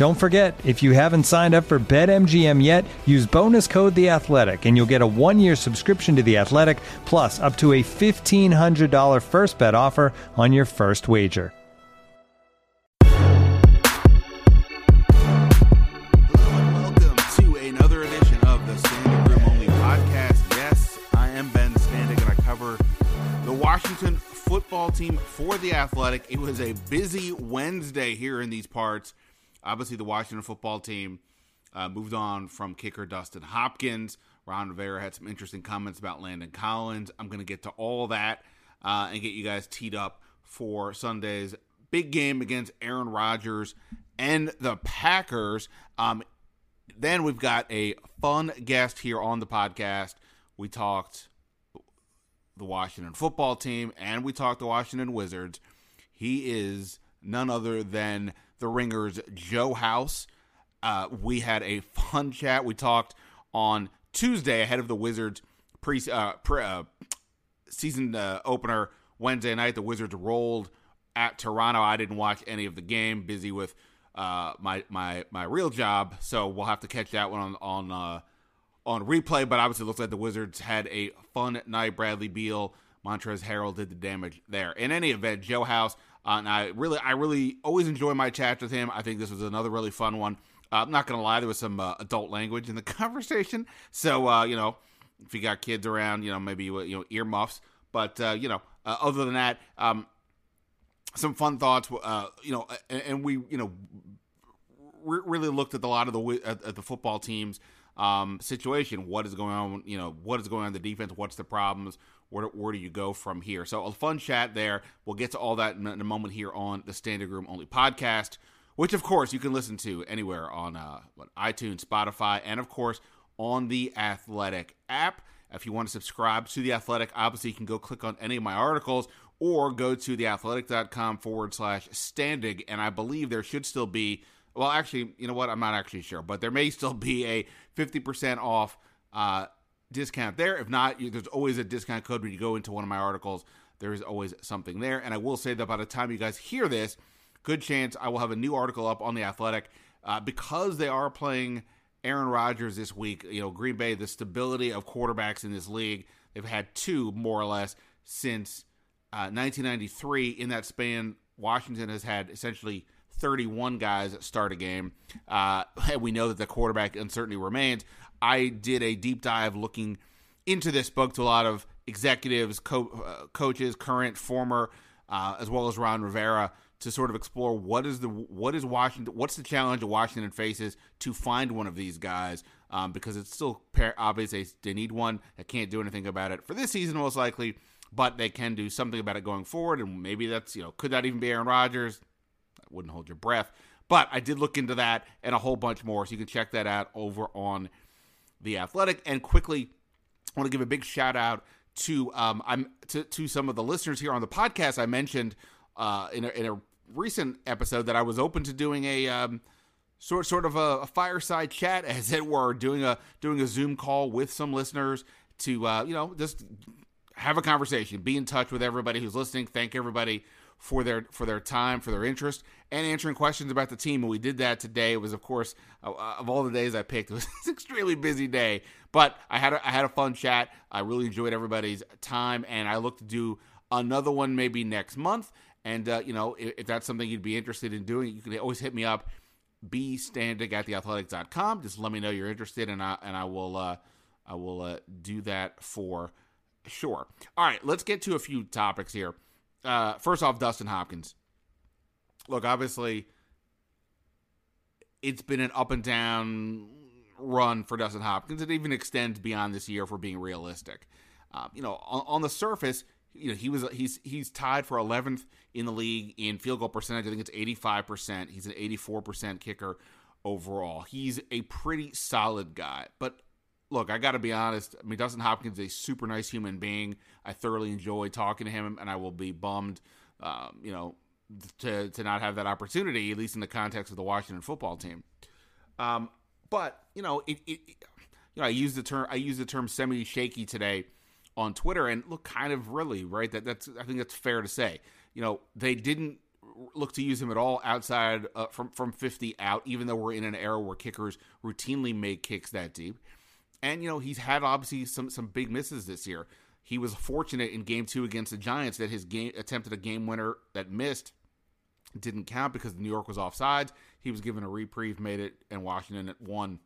Don't forget, if you haven't signed up for BetMGM yet, use bonus code The Athletic, and you'll get a one-year subscription to The Athletic, plus up to a fifteen hundred dollar first bet offer on your first wager. Hello and welcome to another edition of the Standig Room Only podcast. Yes, I am Ben Standig, and I cover the Washington football team for the Athletic. It was a busy Wednesday here in these parts. Obviously, the Washington football team uh, moved on from kicker Dustin Hopkins. Ron Rivera had some interesting comments about Landon Collins. I'm going to get to all that uh, and get you guys teed up for Sunday's big game against Aaron Rodgers and the Packers. Um, then we've got a fun guest here on the podcast. We talked the Washington football team and we talked the Washington Wizards. He is none other than the Ringers Joe House. Uh, we had a fun chat. We talked on Tuesday ahead of the Wizards pre, uh, pre uh, season uh, opener Wednesday night. The Wizards rolled at Toronto. I didn't watch any of the game, busy with uh, my my my real job. So we'll have to catch that one on on uh, on replay. But obviously, it looks like the Wizards had a fun night. Bradley Beal, Montrezl Harrell did the damage there. In any event, Joe House. Uh, and I really, I really always enjoy my chats with him. I think this was another really fun one. Uh, I'm not gonna lie, there was some uh, adult language in the conversation. So uh, you know, if you got kids around, you know, maybe you know earmuffs. But uh, you know, uh, other than that, um, some fun thoughts. You know, and, and we you know re- really looked at a lot of the at, at the football teams um, situation. What is going on? You know, what is going on in the defense? What's the problems? Where, where do you go from here? So a fun chat there. We'll get to all that in, a moment here on the Standig Room Only podcast, which of course you can listen to anywhere on uh, iTunes, Spotify, and of course on the Athletic app. If you want to subscribe to the Athletic, obviously you can go click on any of my articles or go to theathletic.com forward slash standig. And I believe there should still be, well, actually, you know what? I'm not actually sure, but there may still be a 50% off uh, discount there. If not, you, there's always a discount code when you go into one of my articles. There is always something there. And I will say that by the time you guys hear this, good chance I will have a new article up on the Athletic uh, because they are playing Aaron Rodgers this week. You know, Green Bay, the stability of quarterbacks in this league, they've had two more or less since uh, 1993. In that span, Washington has had essentially 31 guys start a game. Uh, and we know that the quarterback uncertainty remains. I did a deep dive looking into this, book to a lot of executives, co- uh, coaches, current, former, uh, as well as Ron Rivera to sort of explore what is the what is Washington what's the challenge that Washington faces to find one of these guys um, because it's still obvious they, they need one that can't do anything about it for this season most likely but they can do something about it going forward and maybe that's you know could that even be Aaron Rodgers wouldn't hold your breath. But I did look into that and a whole bunch more so you can check that out over on the Athletic. And quickly I want to give a big shout out to um I'm to, to some of the listeners here on the podcast I mentioned uh, in a, in a recent episode that I was open to doing a um, sort sort of a, a, fireside chat, as it were, doing a doing a Zoom call with some listeners to uh, you know just have a conversation, be in touch with everybody who's listening, thank everybody for their for their time, for their interest, and answering questions about the team. And we did that today. It was, of course, of all the days I picked, it was an extremely busy day. But I had a, I had a fun chat. I really enjoyed everybody's time, and I look to do another one maybe next month. And uh, you know, if, if, that's something you'd be interested in doing, you can always hit me up bstandig at theathletics.com. Just let me know you're interested, and I and I will uh, I will uh, do that for sure. All right, let's get to a few topics here. Uh, first off, Dustin Hopkins. Look, obviously, it's been an up and down run for Dustin Hopkins. It even extends beyond this year, for being realistic. Uh, you know, on, on the surface, you know he was he's he's tied for 11th in the league in field goal percentage. I think it's 85%. He's an 84% kicker overall. He's a pretty solid guy. But look, I got to be honest. I mean, Dustin Hopkins is a super nice human being. I thoroughly enjoy talking to him, and I will be bummed, um, you know, to to not have that opportunity, at least in the context of the Washington football team. Um, but you know, it, it, you know, I use the term I use the term semi shaky today on Twitter, and look, kind of really right. That that's I think that's fair to say. You know, they didn't look to use him at all outside uh, from from 50 out, even though we're in an era where kickers routinely make kicks that deep. And you know, he's had obviously some some big misses this year. He was fortunate in game two against the Giants that his game attempted a game winner that missed didn't count because New York was offsides. He was given a reprieve, made it, and Washington won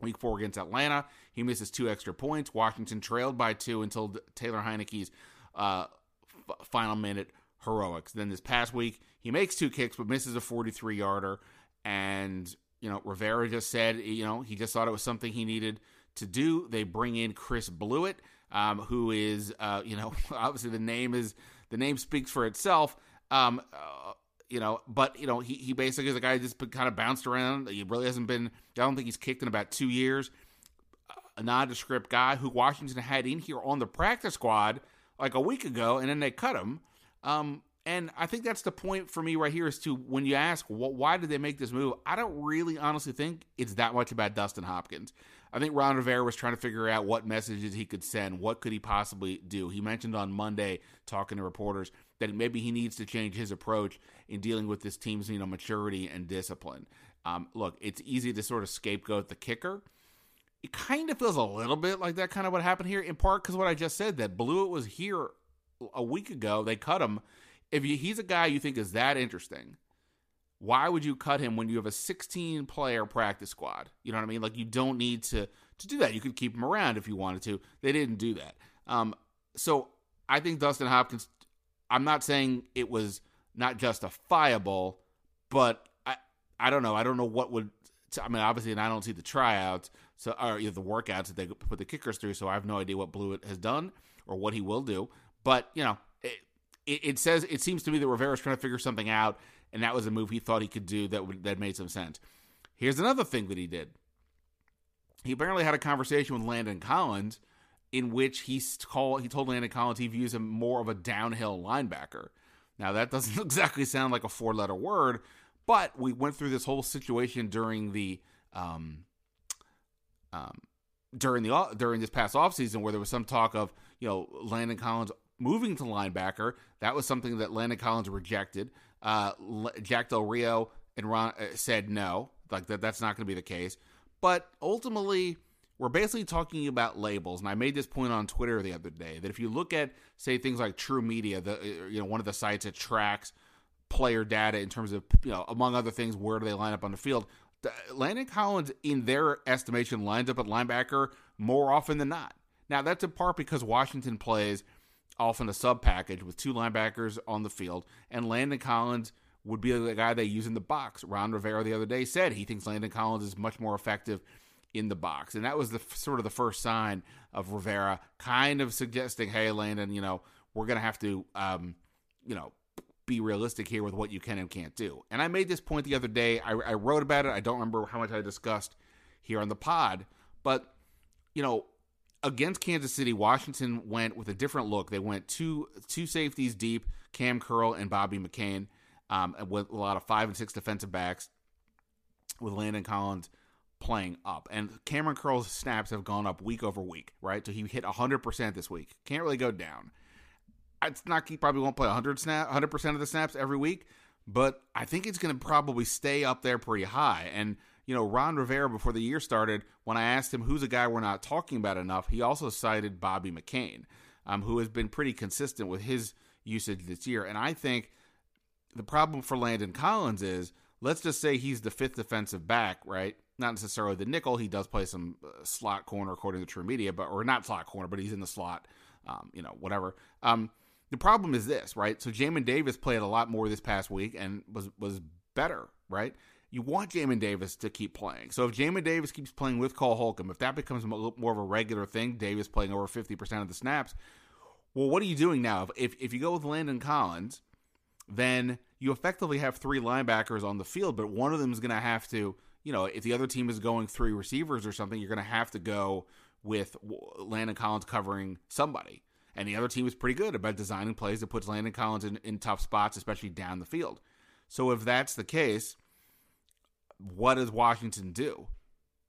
Week four against Atlanta, he misses two extra points. Washington trailed by two until Taylor Heinicke's uh, f- final minute heroics. Then this past week, he makes two kicks but misses a 43 yarder. And, you know, Rivera just said, you know, he just thought it was something he needed to do. They bring in Chris Blewitt, um, who is, uh, you know, obviously the name is the name speaks for itself. Um, uh, you know, but you know, he, he basically is a guy just been kind of bounced around. He really hasn't been. I don't think he's kicked in about two years. A nondescript guy who Washington had in here on the practice squad like a week ago, and then they cut him. Um, and I think that's the point for me right here is to when you ask well, why did they make this move, I don't really honestly think it's that much about Dustin Hopkins. I think Ron Rivera was trying to figure out what messages he could send. What could he possibly do? He mentioned on Monday, talking to reporters, that maybe he needs to change his approach in dealing with this team's you know maturity and discipline. Um, look, it's easy to sort of scapegoat the kicker. It kind of feels a little bit like that kind of what happened here, in part because what I just said that Blewitt was here a week ago. They cut him. If he's a guy you think is that interesting, why would you cut him when you have a 16 player practice squad? You know what I mean? Like you don't need to to do that. You could keep him around if you wanted to. They didn't do that. Um, so I think Dustin Hopkins. I'm not saying it was not justifiable, but I I don't know. I don't know what would. I mean, obviously, and I don't see the tryouts, so or you know, the workouts that they put the kickers through. So I have no idea what Blewitt has done or what he will do. But you know, it, it, it says it seems to me that Rivera's trying to figure something out and that was a move he thought he could do that would, that made some sense. Here's another thing that he did. He apparently had a conversation with Landon Collins in which he called he told Landon Collins he views him more of a downhill linebacker. Now that doesn't exactly sound like a four letter word, but we went through this whole situation during the um, um, during the during this past offseason where there was some talk of you know Landon Collins moving to linebacker. That was something that Landon Collins rejected. Uh, Jack Del Rio and Ron uh, said no, like that. That's not going to be the case. But ultimately, we're basically talking about labels. And I made this point on Twitter the other day that if you look at, say, things like TruMedia, the uh, you know one of the sites that tracks player data in terms of you know among other things, where do they line up on the field? Landon Collins, in their estimation, lines up at linebacker more often than not. Now that's in part because Washington plays often a sub package with two linebackers on the field, and Landon Collins would be the guy they use in the box. Ron Rivera the other day said he thinks Landon Collins is much more effective in the box, and that was the sort of the first sign of Rivera kind of suggesting, "Hey, Landon, you know, we're gonna have to, um, you know." Be realistic here with what you can and can't do. And I made this point the other day. I, I wrote about it. I don't remember how much I discussed here on the pod, but you know, against Kansas City, Washington went with a different look. They went two two safeties deep, Cam Curl and Bobby McCain, um, with a lot of five and six defensive backs, with Landon Collins playing up. And Cameron Curl's snaps have gone up week over week, right? So he hit 100% this week. Can't really go down. It's not he probably won't play 100 snap 100% of the snaps every week, but I think it's going to probably stay up there pretty high. And you know, Ron Rivera before the year started, when I asked him who's a guy we're not talking about enough, he also cited Bobby McCain, um, who has been pretty consistent with his usage this year. And I think the problem for Landon Collins is let's just say he's the fifth defensive back, right? Not necessarily the nickel. He does play some uh, slot corner according to TruMedia, but or not slot corner, but he's in the slot. Um, you know, whatever. Um, the problem is this, right? So Jamin Davis played a lot more this past week and was was better, right? You want Jamin Davis to keep playing. So if Jamin Davis keeps playing with Cole Holcomb, if that becomes more of a regular thing, Davis playing over 50% of the snaps, well, what are you doing now? If, if you go with Landon Collins, then you effectively have three linebackers on the field, but one of them is going to have to, you know, if the other team is going three receivers or something, you're going to have to go with Landon Collins covering somebody. And the other team is pretty good about designing plays that puts Landon Collins in, in tough spots, especially down the field. So if that's the case, what does Washington do?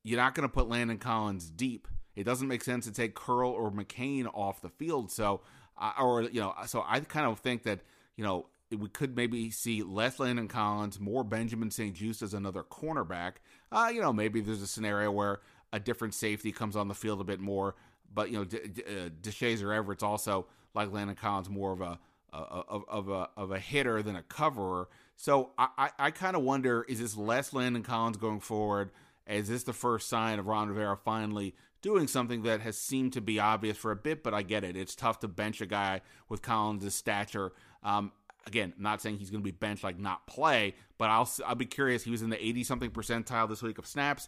You're not going to put Landon Collins deep. It doesn't make sense to take Curl or McCain off the field. So, uh, or you know, so I kind of think that you know we could maybe see less Landon Collins, more Benjamin St-Juste as another cornerback. Uh, you know, maybe there's a scenario where a different safety comes on the field a bit more. But you know, D- D- uh, Deshazor Everett's also like Landon Collins, more of a of, of a of a hitter than a coverer. So I, I, I kind of wonder: is this less Landon Collins going forward? Is this the first sign of Ron Rivera finally doing something that has seemed to be obvious for a bit? But I get it; it's tough to bench a guy with Collins' stature. Um, again, I'm not saying he's going to be benched like not play, but I'll I'll be curious. He was in the 80 something percentile this week of snaps.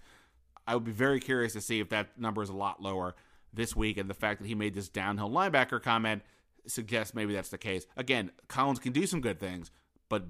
I would be very curious to see if that number is a lot lower this week, and the fact that he made this downhill linebacker comment suggests maybe that's the case. Again, Collins can do some good things, but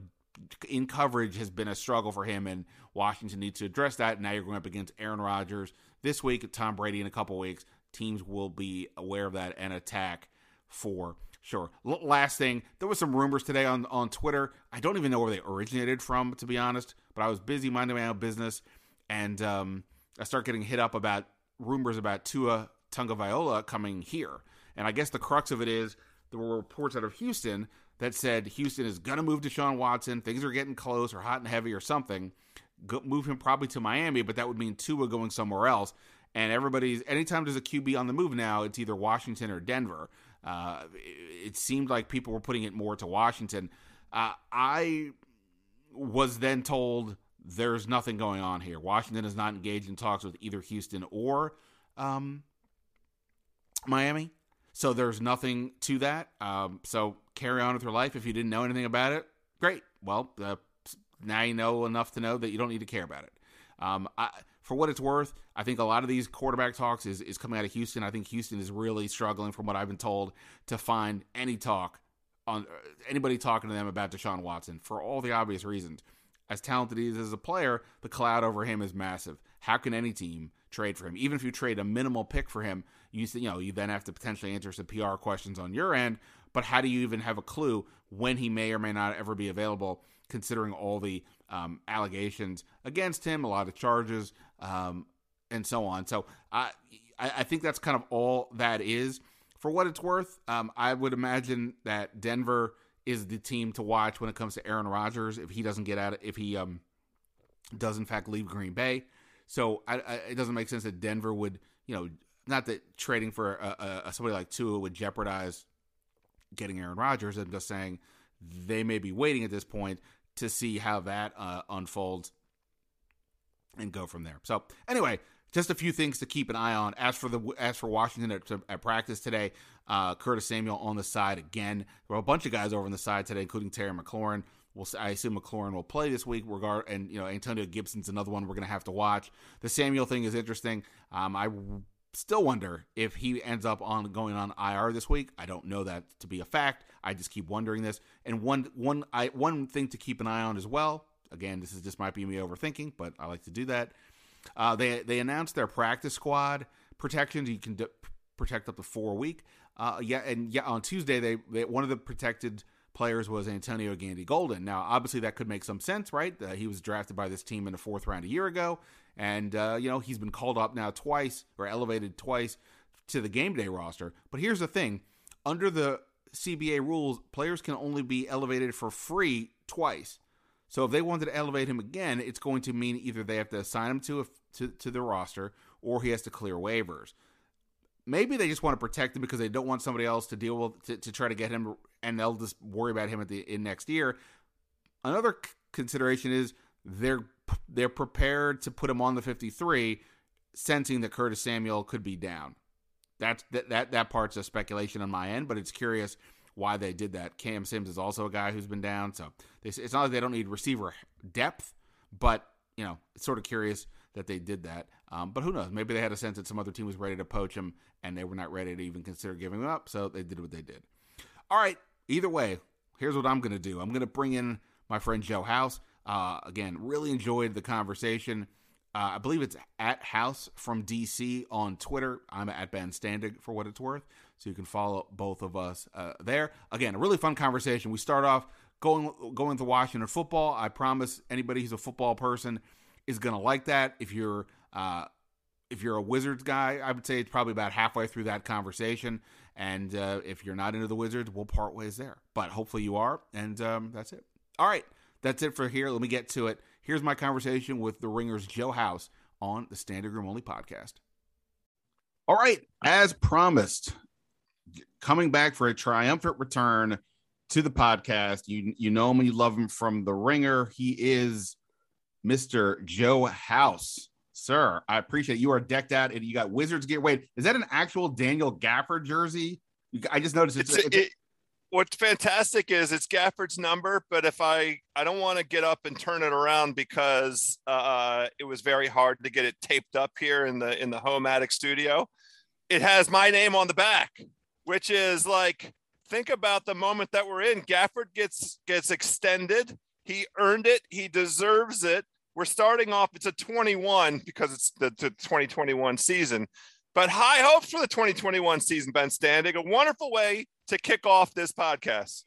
in coverage has been a struggle for him, and Washington needs to address that. Now you're going up against Aaron Rodgers this week, Tom Brady in a couple weeks. Teams will be aware of that and attack for sure. L- last thing, there was some rumors today on on Twitter. I don't even know where they originated from, to be honest. But I was busy minding my own business, and um, I start getting hit up about rumors about Tua Tagovailoa coming here. And I guess the crux of it is there were reports out of Houston that said Houston is going to move Deshaun Watson. Things are getting close or hot and heavy or something. Go, move him probably to Miami, but that would mean Tua going somewhere else. And everybody's anytime there's a QB on the move now, it's either Washington or Denver. Uh, it, it, seemed like people were putting it more to Washington. Uh, I was then told there's nothing going on here. Washington is not engaged in talks with either Houston or um, Miami. So there's nothing to that. Um, so carry on with your life. If you didn't know anything about it, great. Well, uh, now you know enough to know that you don't need to care about it. Um, I, for what it's worth, I think a lot of these quarterback talks is, is coming out of Houston. I think Houston is really struggling, from what I've been told, to find any talk on uh, anybody talking to them about Deshaun Watson for all the obvious reasons. As talented as he is as a player, the cloud over him is massive. How can any team trade for him? Even if you trade a minimal pick for him, you you know you then have to potentially answer some PR questions on your end. But how do you even have a clue when he may or may not ever be available? Considering all the um, allegations against him, a lot of charges, um, and so on. So I I think that's kind of all that is. For what it's worth, um, I would imagine that Denver is the team to watch when it comes to Aaron Rodgers if he doesn't get out if he um does in fact leave Green Bay. So I, I, it doesn't make sense that Denver would you know not that trading for a, a, somebody like Tua would jeopardize getting Aaron Rodgers. I'm just saying they may be waiting at this point to see how that uh, unfolds and go from there. So anyway, just a few things to keep an eye on. As for the as for Washington at, at practice today, uh, Curtis Samuel on the side again. There were a bunch of guys over on the side today, including Terry McLaurin. We'll, I assume McLaurin will play this week. Regard and you know Antonio Gibson's another one we're going to have to watch. The Samuel thing is interesting. Um, I still wonder if he ends up on going on IR this week. I don't know that to be a fact. I just keep wondering this. And one one I one thing to keep an eye on as well. Again, this is just might be me overthinking, but I like to do that. Uh, they they announced their practice squad protections. You can protect up to four a week. Uh, yeah, and yeah, on Tuesday they, they, one of the protected players was Antonio Gandy Golden. Now, obviously, that could make some sense, right? Uh, he was drafted by this team in the fourth round a year ago, and uh, you know he's been called up now twice or elevated twice to the game day roster. But here's the thing: under the CBA rules, players can only be elevated for free twice. So if they wanted to elevate him again, it's going to mean either they have to assign him to a, to, to the roster or he has to clear waivers. Maybe they just want to protect him because they don't want somebody else to deal with to, to try to get him, and they'll just worry about him at the in next year. Another c- consideration is they're they're prepared to put him on the 53, sensing that Curtis Samuel could be down. That's that that that part's a speculation on my end, but it's curious why they did that. Cam Sims is also a guy who's been down, so they, it's not like they don't need receiver depth, but you know, it's sort of curious that they did that. Um, but who knows? Maybe they had a sense that some other team was ready to poach him, and they were not ready to even consider giving him up, so they did what they did. All right. Either way, here's what I'm going to do. I'm going to bring in my friend Joe House. Uh, again, really enjoyed the conversation. Uh, I believe it's at House from DC on Twitter. I'm at Ben Standig for what it's worth, so you can follow both of us uh, there. Again, a really fun conversation. We start off going going to Washington football. I promise anybody who's a football person is going to like that. If you're uh, if you're a Wizards guy, I would say it's probably about halfway through that conversation. And uh, if you're not into the Wizards, we'll part ways there. But hopefully you are, and um, that's it. All right, that's it for here. Let me get to it. Here's my conversation with the Ringers Joe House on the Standig Room Only podcast. All right, as promised, coming back for a triumphant return to the podcast. You you know him and you love him from the Ringer. He is Mr. Joe House. Sir, I appreciate it. you are decked out and you got Wizards gear. Wait, is that an actual Daniel Gafford jersey? I just noticed it's, it's, it's it, what's fantastic is it's Gafford's number, but if I I don't want to get up and turn it around because uh, it was very hard to get it taped up here in the in the home attic studio. It has my name on the back, which is like think about the moment that we're in. Gafford gets gets extended. He earned it. He deserves it. We're starting off. It's a 21 because it's the, the 2021 season, but high hopes for the 2021 season. Ben Standig. a wonderful way to kick off this podcast.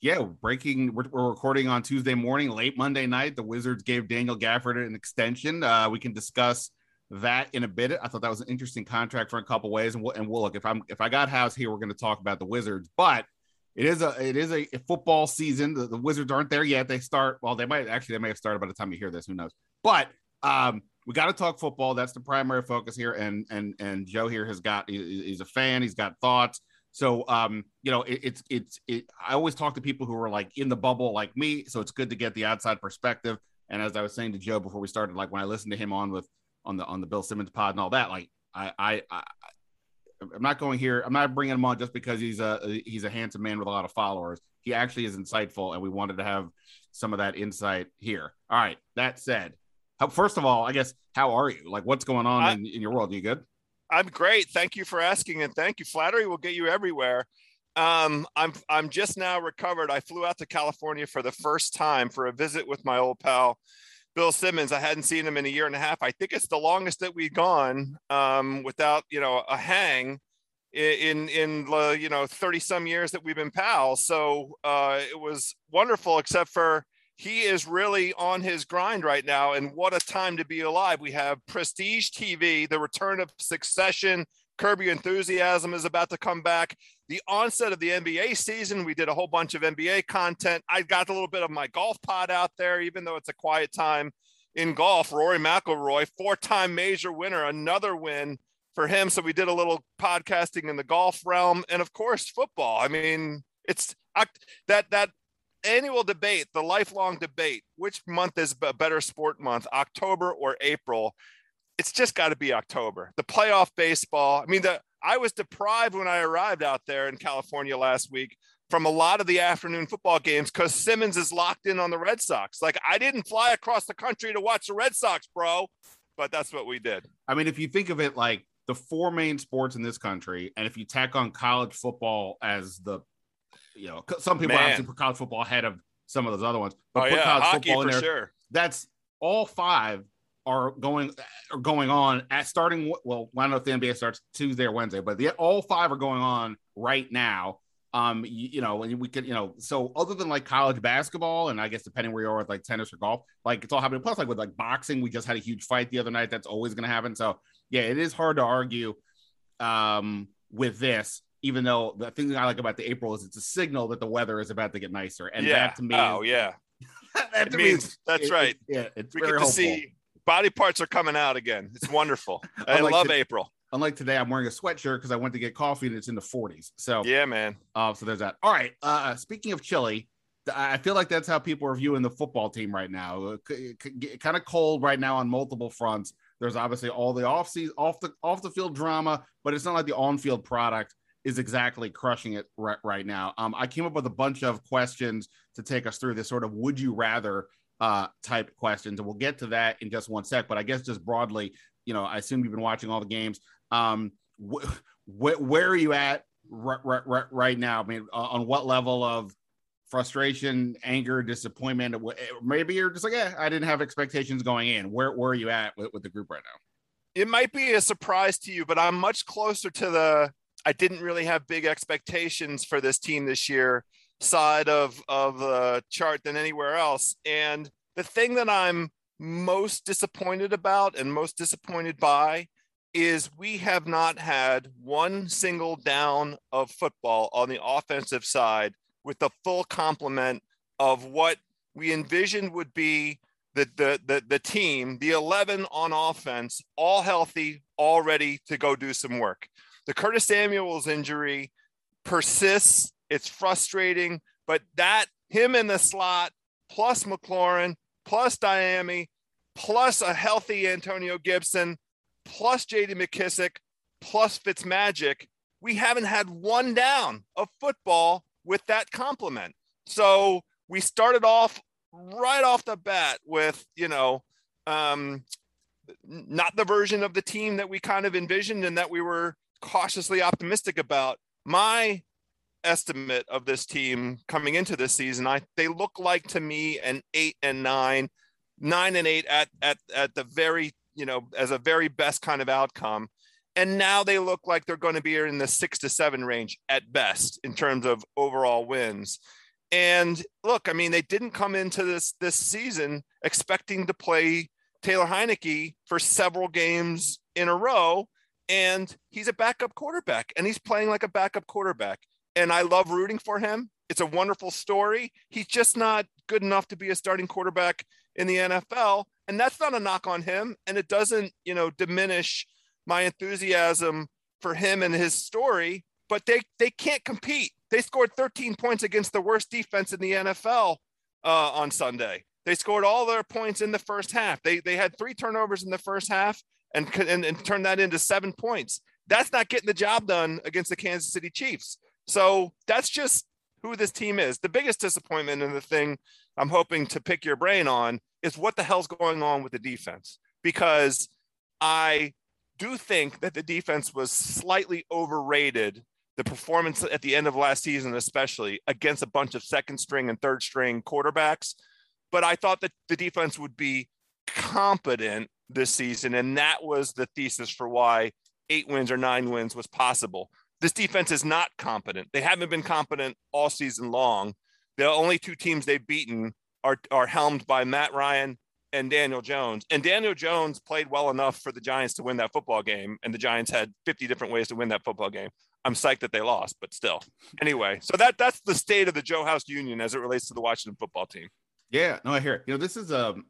Yeah, breaking. We're, we're recording on Tuesday morning, late Monday night. The Wizards gave Daniel Gafford an extension. Uh, we can discuss that in a bit. I thought that was an interesting contract for a couple ways, and we'll, and we'll look if I'm if I got House here, we're going to talk about the Wizards, but it is a it is a, football season. The, the, Wizards aren't there yet. They start well. They might actually they may have started by the time you hear this. Who knows? But um, we got to talk football. That's the primary focus here. And and and Joe here has got he's a fan. He's got thoughts. So um, you know, it, it's it's it. I always talk to people who are like in the bubble like me. So it's good to get the outside perspective. And as I was saying to Joe before we started, like when I listened to him on with on the on the Bill Simmons pod and all that, like I I, I I'm not going here. I'm not bringing him on just because he's a he's a handsome man with a lot of followers. He actually is insightful, and we wanted to have some of that insight here. All right. That said, how, first of all, I guess how are you? Like, what's going on I, in, in your world? Are you good? I'm great. Thank you for asking, and thank you. Flattery will get you everywhere. Um, I'm I'm just now recovered. I flew out to California for the first time for a visit with my old pal Bill Simmons. I hadn't seen him in a year and a half. I think it's the longest that we've gone um, without, you know, a hang in in uh, you know 30 some years that we've been pals. So uh, it was wonderful, except for he is really on his grind right now. And what a time to be alive! We have Prestige TV, the return of Succession. Curb Your Enthusiasm is about to come back. The onset of the NBA season, we did a whole bunch of NBA content. I got a little bit of my golf pod out there, even though it's a quiet time in golf. Rory McIlroy, four-time major winner, another win for him. So we did a little podcasting in the golf realm, and of course, football. I mean, it's that that annual debate, the lifelong debate. Which month is a better sport month, October or April? It's just got to be October. The playoff baseball. I mean, the I was deprived when I arrived out there in California last week from a lot of the afternoon football games because Simmons is locked in on the Red Sox. Like I didn't fly across the country to watch the Red Sox, bro, but that's what we did. I mean, if you think of it like the four main sports in this country, and if you tack on college football as the, you know, some people Man. obviously put college football ahead of some of those other ones, but oh, put yeah. college Hockey football in there. Sure. That's all five are going are going on at starting. Well, I don't know if the NBA starts Tuesday or Wednesday, but the, all five are going on right now. Um, you, you, know, and we could, you know, so other than like college basketball, and I guess depending where you are with like tennis or golf, like it's all happening. Plus, like with like boxing, we just had a huge fight the other night. That's always going to happen. So yeah, it is hard to argue um, with this. Even though the thing that I like about the April is it's a signal that the weather is about to get nicer, and yeah. that to me, oh yeah, that to means, me that's it, right. It, yeah, it's we very get to hopeful. see body parts are coming out again. It's wonderful. I love to, April. Unlike today, I'm wearing a sweatshirt because I went to get coffee and it's in the 40s. So yeah, man. Uh, so there's that. All right. Uh, speaking of chili, I feel like that's how people are viewing the football team right now. Kind of cold right now on multiple fronts. There's obviously all the off season, off the off the field drama, but it's not like the on field product is exactly crushing it right, right now. Um, I came up with a bunch of questions to take us through this sort of would you rather uh, type questions, and we'll get to that in just one sec. But I guess just broadly, you know, I assume you've been watching all the games. Um, wh- wh- where are you at right, right, now? I mean, uh, on what level of frustration, anger, disappointment? Maybe you're just like, yeah, I didn't have expectations going in. Where, where are you at with, with the group right now? It might be a surprise to you, but I'm much closer to the I didn't really have big expectations for this team this year side of of the chart than anywhere else. And the thing that I'm most disappointed about and most disappointed by is we have not had one single down of football on the offensive side with the full complement of what we envisioned would be the, the, the, the team, the 11 on offense, all healthy, all ready to go do some work. The Curtis Samuels injury persists. It's frustrating, but that him in the slot plus McLaurin plus Dyami plus a healthy Antonio Gibson plus JD McKissic plus Fitzmagic, we haven't had one down of football with that complement. So we started off right off the bat with, you know, um, not the version of the team that we kind of envisioned and that we were cautiously optimistic about. My estimate of this team coming into this season, I they look like to me an eight and nine, nine and eight at at at the very you know as a very best kind of outcome. And now they look like they're going to be in the six to seven range at best in terms of overall wins. And look, I mean, they didn't come into this this season expecting to play Taylor Heinicke for several games in a row. And he's a backup quarterback and he's playing like a backup quarterback. And I love rooting for him. It's a wonderful story. He's just not good enough to be a starting quarterback in the NFL. And that's not a knock on him. And it doesn't, you know, diminish my enthusiasm for him and his story, but they they can't compete. They scored 13 points against the worst defense in the NFL uh, on Sunday. They scored all their points in the first half. They they had three turnovers in the first half and and, and turned that into seven points. That's not getting the job done against the Kansas City Chiefs. So that's just who this team is. The biggest disappointment and the thing I'm hoping to pick your brain on is what the hell's going on with the defense because I do think that the defense was slightly overrated. The performance at the end of last season, especially against a bunch of second string and third string quarterbacks. But I thought that the defense would be competent this season. And that was the thesis for why eight wins or nine wins was possible. This defense is not competent. They haven't been competent all season long. The only two teams they've beaten are, are helmed by Matt Ryan and Daniel Jones. And Daniel Jones played well enough for the Giants to win that football game. And the Giants had 50 different ways to win that football game. I'm psyched that they lost, but still. Anyway, so that that's the state of the Joe House Union as it relates to the Washington football team. Yeah, no, I hear it. You know, this is um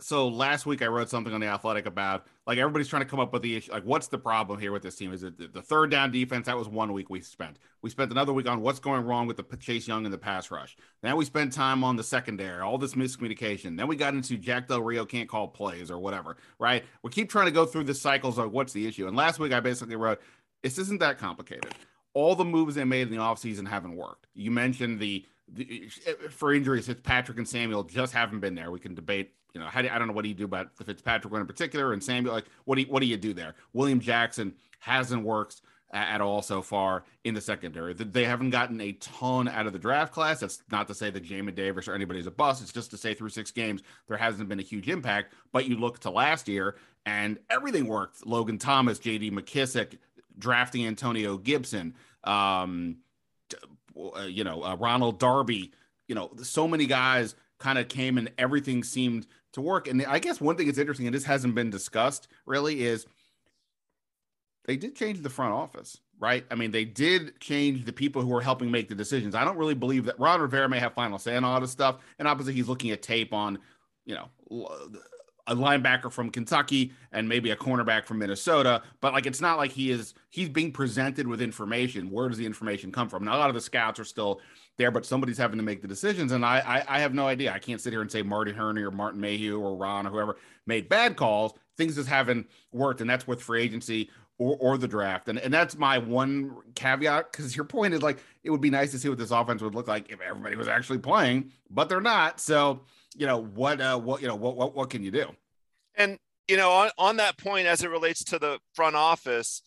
so last week I wrote something on the Athletic about like everybody's trying to come up with the issue. Like, what's the problem here with this team? Is it the third down defense? That was one week we spent. We spent another week on what's going wrong with the Chase Young and the pass rush. Now we spent time on the secondary, all this miscommunication. Then we got into Jack Del Rio can't call plays or whatever. Right? We keep trying to go through the cycles of what's the issue. And last week I basically wrote, this isn't that complicated. All the moves they made in the offseason haven't worked. You mentioned the, for injuries, Fitzpatrick and Samuel just haven't been there. We can debate you know, how do, I don't know what do you do about the Fitzpatrick one in particular and Samuel. Like, what do you, what do you do there? William Jackson hasn't worked at all so far in the secondary. They haven't gotten a ton out of the draft class. That's not to say that Jamin Davis or anybody's a bust. It's just to say through six games there hasn't been a huge impact. But you look to last year and everything worked. Logan Thomas, J.D. McKissic, drafting Antonio Gibson, um, uh, you know, uh, Ronald Darby. You know, so many guys kind of came and everything seemed to work. And I guess one thing that's interesting, and this hasn't been discussed really, is they did change the front office, right? I mean, they did change the people who are helping make the decisions. I don't really believe that Ron Rivera may have final say on all this stuff. And obviously, he's looking at tape on, you know, a linebacker from Kentucky and maybe a cornerback from Minnesota, but like it's not like he is he's being presented with information. Where does the information come from? Now a lot of the scouts are still there, but somebody's having to make the decisions, and I I, I have no idea. I can't sit here and say Marty Hurney or Martin Mayhew or Ron or whoever made bad calls. Things just haven't worked, and that's with free agency or, or the draft. And, and that's my one caveat because your point is like it would be nice to see what this offense would look like if everybody was actually playing, but they're not. So you know what uh, what you know what what what can you do? And you know on, on that point as it relates to the front office,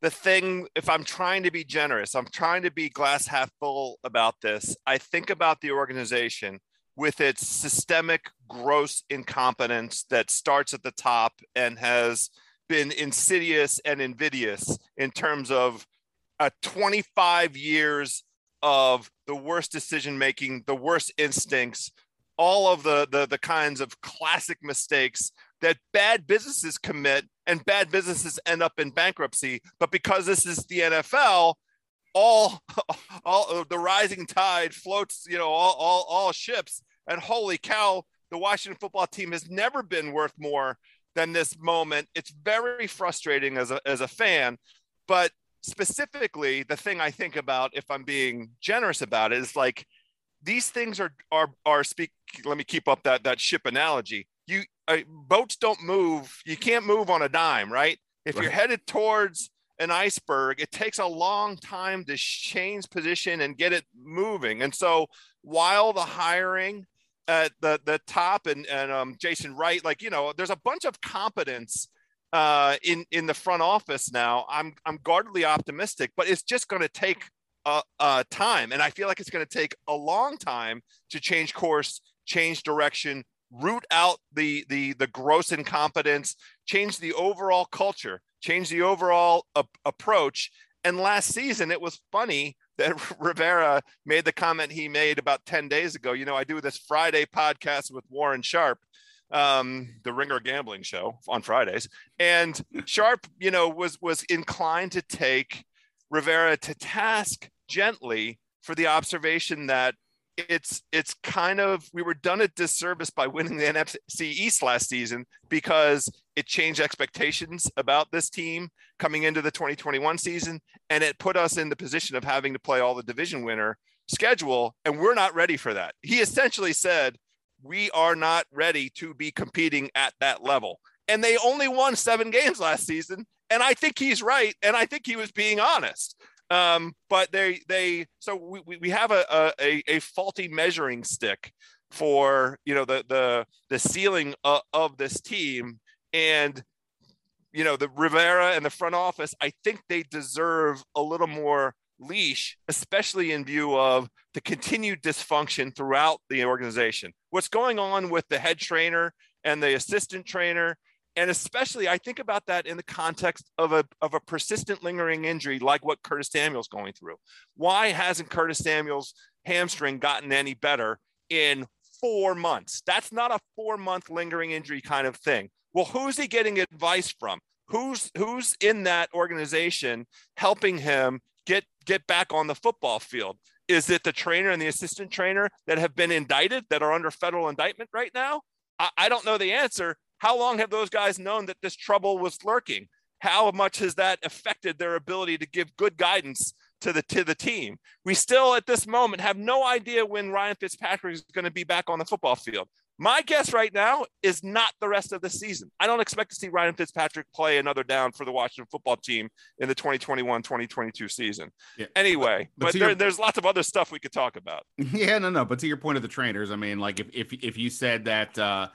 the thing if I'm trying to be generous, I'm trying to be glass half full about this. I think about the organization with its systemic gross incompetence that starts at the top and has been insidious and invidious in terms of uh, 25 years of the worst decision making, the worst instincts, all of the, the the kinds of classic mistakes that bad businesses commit and bad businesses end up in bankruptcy. But because this is the NFL, all all the rising tide floats, you know, all all, all ships. And holy cow, the Washington football team has never been worth more than this moment. It's very frustrating as a, as a fan, but specifically the thing I think about if I'm being generous about it is like these things are are are speak let me keep up that that ship analogy. You uh, boats don't move. You can't move on a dime, right? If right. you're headed towards an iceberg, it takes a long time to change position and get it moving. And so while the hiring at the the top and and um, Jason Wright, like you know, there's a bunch of competence uh, in in the front office now. I'm I'm guardedly optimistic, but it's just going to take a, a time, and I feel like it's going to take a long time to change course, change direction, root out the the the gross incompetence, change the overall culture, change the overall approach. And last season, it was funny that Rivera made the comment he made about 10 days ago. You know, I do this Friday podcast with Warren Sharp, um, the Ringer Gambling Show on Fridays, and Sharp, you know, was was inclined to take Rivera to task gently for the observation that it's it's kind of we were done a disservice by winning the NFC East last season because it changed expectations about this team coming into the 2021 season and it put us in the position of having to play all the division winner schedule and we're not ready for that. He essentially said we are not ready to be competing at that level. And they only won 7 games last season and I think he's right and I think he was being honest. Um, but they they so we, we have a, a a faulty measuring stick for you know the the the ceiling of, of this team and you know the Rivera and the front office. I think they deserve a little more leash, especially in view of the continued dysfunction throughout the organization. What's going on with the head trainer and the assistant trainer and especially I think about that in the context of a, of a persistent lingering injury like what Curtis Samuel's going through. Why hasn't Curtis Samuel's hamstring gotten any better in four months? That's not a four month lingering injury kind of thing. Well, who's he getting advice from? Who's who's in that organization helping him get get back on the football field? Is it the trainer and the assistant trainer that have been indicted that are under federal indictment right now? I, I don't know the answer, how long have those guys known that this trouble was lurking? How much has that affected their ability to give good guidance to the to the team? We still at this moment have no idea when Ryan Fitzpatrick is going to be back on the football field. My guess right now is not the rest of the season. I don't expect to see Ryan Fitzpatrick play another down for the Washington football team in the 2021-2022 season. Yeah. Anyway, but, but, but there, your, there's lots of other stuff we could talk about. Yeah, no, no. But to your point of the trainers, I mean, like if if if you said that uh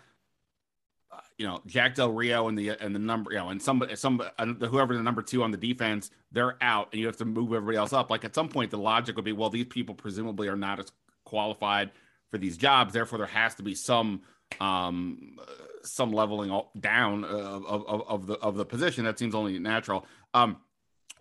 you know Jack Del Rio and the and the number you know and some some whoever the number two on the defense they're out and you have to move everybody else up. Like at some point the logic would be well these people presumably are not as qualified for these jobs therefore there has to be some um some leveling down of, of, of the of the position that seems only natural. Um,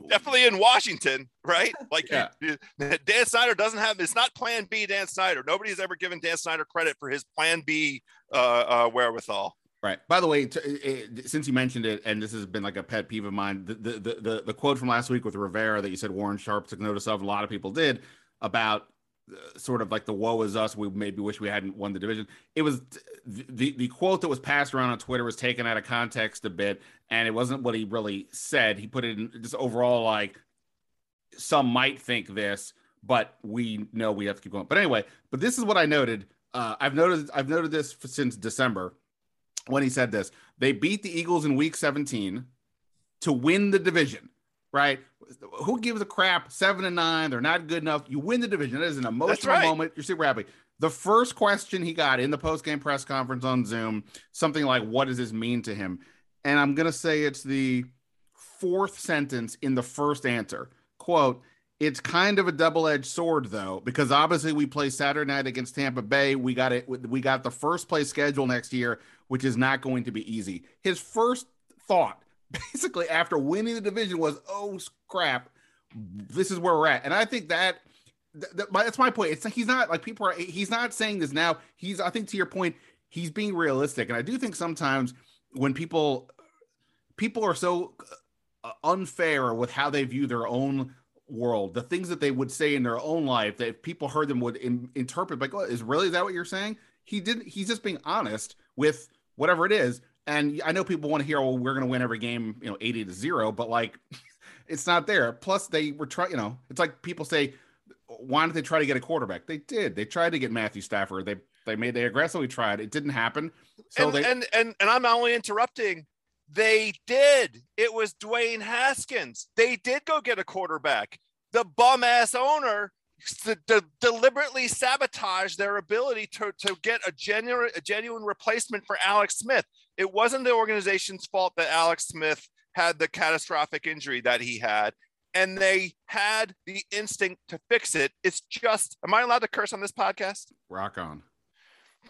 definitely in Washington, right? Like yeah. you, Dan Snyder doesn't have it's not Plan B. Dan Snyder. Nobody's ever given Dan Snyder credit for his Plan B uh, uh, wherewithal. Right. By the way, t- it, since you mentioned it, and this has been like a pet peeve of mine, the, the, the, the quote from last week with Rivera that you said Warren Sharp took notice of, a lot of people did, about uh, sort of like the woe is us. We maybe wish we hadn't won the division. It was the the quote that was passed around on Twitter was taken out of context a bit, and it wasn't what he really said. He put it in just overall like some might think this, but we know we have to keep going. But anyway, but this is what I noted. Uh, I've noted I've noted this since December when he said this. They beat the Eagles in Week 17 to win the division right? Who gives a crap? Seven and nine, they're not good enough. You win the division. That is an emotional right. moment. You're super happy. The first question he got in the post game press conference on Zoom, something like, What does this mean to him? And I'm going to say it's the fourth sentence in the first answer. Quote, it's kind of a double-edged sword though because obviously we play Saturday night against Tampa Bay. We got it we got the first place schedule next year, which is not going to be easy. His first thought basically after winning the division was, oh crap, this is where we're at. And I think that, that that's my point. It's like he's not like people are. He's not saying this now. He's I think to your point, he's being realistic. And I do think sometimes when people people are so uh, unfair with how they view their own world, the things that they would say in their own life that if people heard them would in, interpret like, oh, is really that what you're saying? He didn't. He's just being honest with whatever it is. And I know people want to hear, well, we're going to win every game, you know, 80 to zero, but like, it's not there. Plus, they were trying, you know, it's like people say, why didn't they try to get a quarterback? They did. They tried to get Matthew Stafford. They they made they aggressively tried. It didn't happen. So and, they and and and I'm only interrupting. They did. It was Dwayne Haskins. They did go get a quarterback. The bum ass owner to, deliberately sabotage their ability to, to get a genuine a genuine replacement for Alex Smith. It wasn't the organization's fault that Alex Smith had the catastrophic injury that he had, and they had the instinct to fix it. It's just, am I allowed to curse on this podcast? Rock on.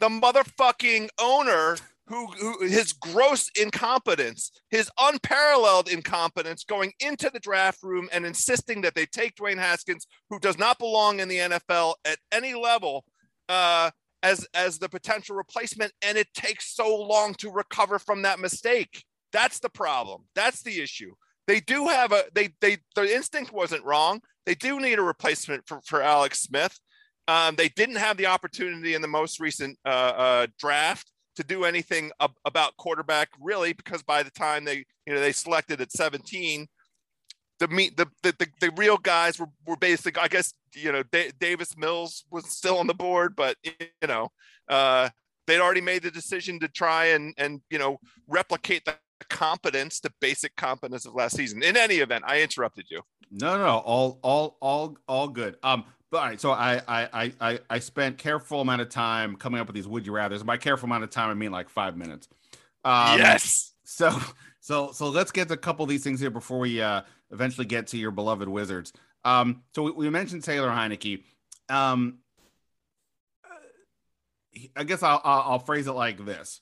The motherfucking owner who, who, his gross incompetence, his unparalleled incompetence going into the draft room and insisting that they take Dwayne Haskins, who does not belong in the NFL at any level, uh, as as the potential replacement, and it takes so long to recover from that mistake. That's the problem. That's the issue. They do have a they they their instinct wasn't wrong. They do need a replacement for, for Alex Smith. Um, they didn't have the opportunity in the most recent uh, uh, draft to do anything ab- about quarterback really because by the time they you know they selected at 17 the meet the, the the, the real guys were, were basically i guess you know D- davis mills was still on the board but you know uh, they'd already made the decision to try and and you know replicate the competence the basic competence of last season. In any event i interrupted you. No no all all all all good. Um all right, so I I I I spent careful amount of time coming up with these would you rather's. By careful amount of time, I mean like five minutes. Um, yes. So so so let's get to a couple of these things here before we uh, eventually get to your beloved Wizards. Um, so we, we mentioned Taylor Heinicke. Um, I guess I'll, I'll I'll phrase it like this: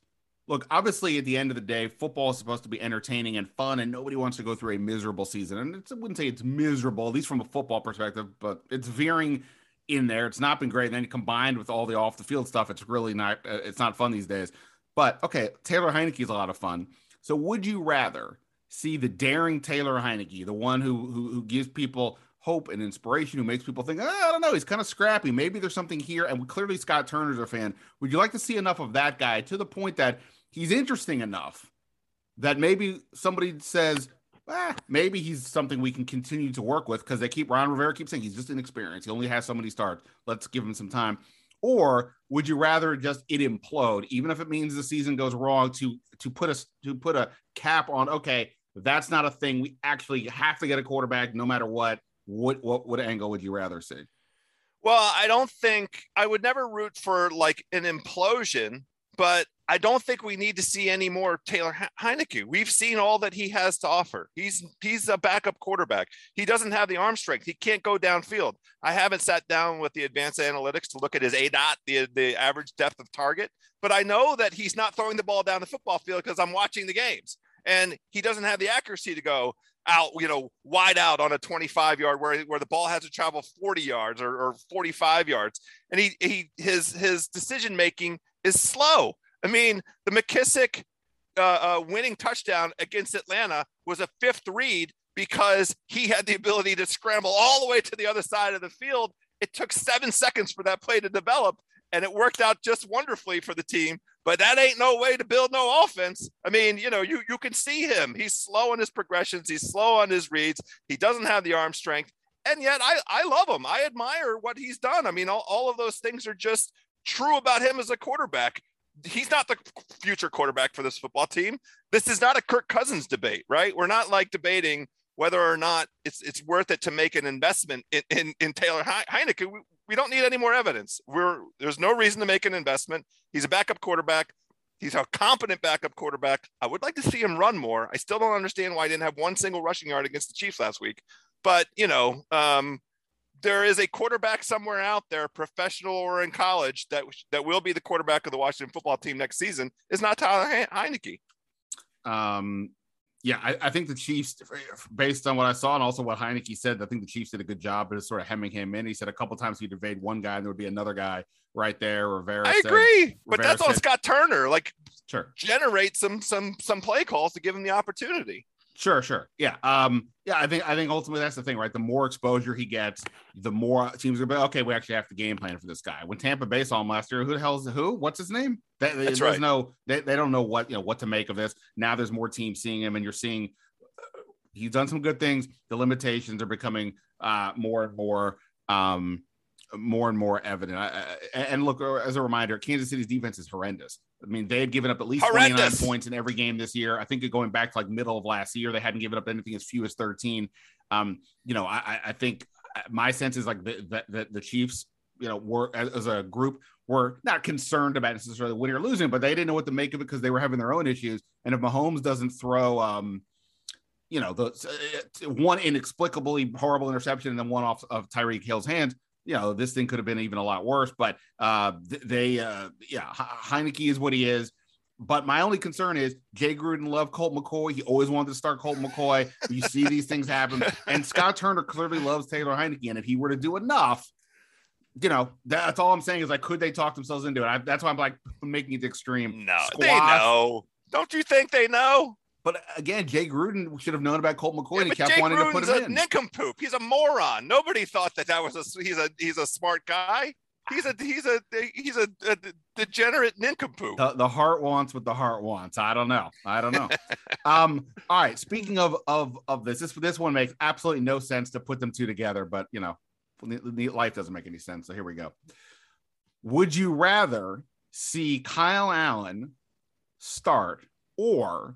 look, obviously, at the end of the day, football is supposed to be entertaining and fun, and nobody wants to go through a miserable season. And I wouldn't say it's miserable, at least from a football perspective, but it's veering in there. It's not been great. And then combined with all the off the field stuff, it's really not. Uh, it's not fun these days. But okay, Taylor Heinicke is a lot of fun. So would you rather see the daring Taylor Heinicke, the one who who, who gives people hope and inspiration, who makes people think, oh, I don't know, he's kind of scrappy. Maybe there's something here. And clearly, Scott Turner's a fan. Would you like to see enough of that guy to the point that he's interesting enough that maybe somebody says, eh, maybe he's something we can continue to work with because they keep Ron Rivera keeps saying he's just inexperienced. He only has so many starts. Let's give him some time. Or would you rather just it implode, even if it means the season goes wrong, to to put a to put a cap on? Okay, that's not a thing. We actually have to get a quarterback no matter what. What what what angle would you rather see? Well, I don't think I would never root for like an implosion, but I don't think we need to see any more Taylor Heinicke. We've seen all that he has to offer. He's he's a backup quarterback. He doesn't have the arm strength. He can't go downfield. I haven't sat down with the advanced analytics to look at his A dot, the the average depth of target, but I know that he's not throwing the ball down the football field because I'm watching the games, and he doesn't have the accuracy to go out, you know, wide out on a 25 yard where, where the ball has to travel 40 yards or, or 45 yards. And he, he, his, his decision making is slow. I mean, the McKissic uh, uh, winning touchdown against Atlanta was a fifth read because he had the ability to scramble all the way to the other side of the field It took seven seconds for that play to develop, and it worked out just wonderfully for the team. But that ain't no way to build no offense. I mean, you know, you you can see him. He's slow on his progressions. He's slow on his reads. He doesn't have the arm strength, and yet I I love him. I admire what he's done. I mean, all, all of those things are just true about him as a quarterback. He's not the future quarterback for this football team. This is not a Kirk Cousins debate, right? We're not like debating whether or not it's it's worth it to make an investment in in, in Taylor Heinicke. We, we don't need any more evidence. We're there's no reason to make an investment. He's a backup quarterback. He's a competent backup quarterback. I would like to see him run more. I still don't understand why he didn't have one single rushing yard against the Chiefs last week. But you know, um, there is a quarterback somewhere out there, professional or in college, that that will be the quarterback of the Washington football team next season. Is not Tyler Heinicke. Um, yeah, I, I, think the Chiefs, based on what I saw and also what Heinicke said, I think the Chiefs did a good job of sort of hemming him in. He said a couple times he'd evade one guy and there would be another guy right there. Rivera. I said, agree, Rivera but that's said, on Scott Turner. Like, sure, generate some some some play calls to give him the opportunity. Sure, sure. Yeah. Um, yeah, I think I think ultimately that's the thing, right? The more exposure he gets, the more teams are be okay, we actually have to game plan for this guy. When Tampa Bay saw him last year, who the hell's who? What's his name? They, that's there's right. no they, they don't know what you know what to make of this. Now there's more teams seeing him, and you're seeing uh, he's done some good things. The limitations are becoming uh more and more um more and more evident. I, I, and look, as a reminder, Kansas City's defense is horrendous. I mean, they had given up at least horrendous. 29 points in every game this year. I think going back to like middle of last year, they hadn't given up anything as few as 13. Um, you know, I, I think uh, my sense is like the, the, the Chiefs, you know, were as, as, a group were not concerned about necessarily winning or losing, but they didn't know what to make of it because they were having their own issues. And if Mahomes doesn't throw, um, you know, the uh, one inexplicably horrible interception and then one off of Tyreek Hill's hands, you know, this thing could have been even a lot worse. But uh, they, uh, yeah, Heinicke is what he is. But my only concern is Jay Gruden loved Colt McCoy. He always wanted to start Colt McCoy. You see these things happen. And Scott Turner clearly loves Taylor Heinicke. And if he were to do enough, you know, that's all I'm saying is like, could they talk themselves into it? I, that's why I'm like making it extreme. No, Squash. they know. Don't you think they know? But again, Jay Gruden should have known about Colt McCoy. Yeah, and he kept Jay wanting Gruden's to put him a in. Nincompoop. He's a moron. Nobody thought that that was a he's a he's a smart guy. He's a he's a he's a, a degenerate nincompoop. The, the, heart wants what the heart wants. I don't know. I don't know. um. All right. Speaking of of of this, this this one makes absolutely no sense to put them two together. But you know, life doesn't make any sense. So here we go. Would you rather see Kyle Allen start or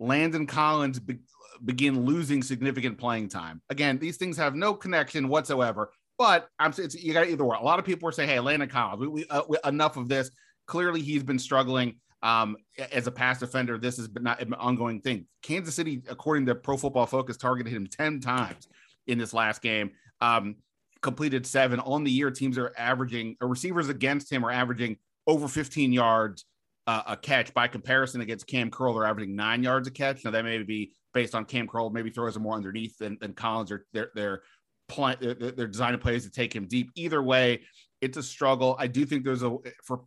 Landon Collins be- begin losing significant playing time. Again, these things have no connection whatsoever. But I'm you got either way. A lot of people are saying, "Hey, Landon Collins, we, we, uh, we, enough of this." Clearly, he's been struggling um, as a pass defender. This has been not an ongoing thing. Kansas City, according to Pro Football Focus, targeted him ten times in this last game. Um, completed seven on the year. Teams are averaging, or receivers against him are averaging over 15 yards uh, a catch. By comparison, against Cam Curl, they're averaging nine yards a catch. Now that may be based on Cam Curl, maybe throws him more underneath than, than Collins. Or they're they're, pl- they're plays to take him deep. Either way, it's a struggle. I do think there's a for.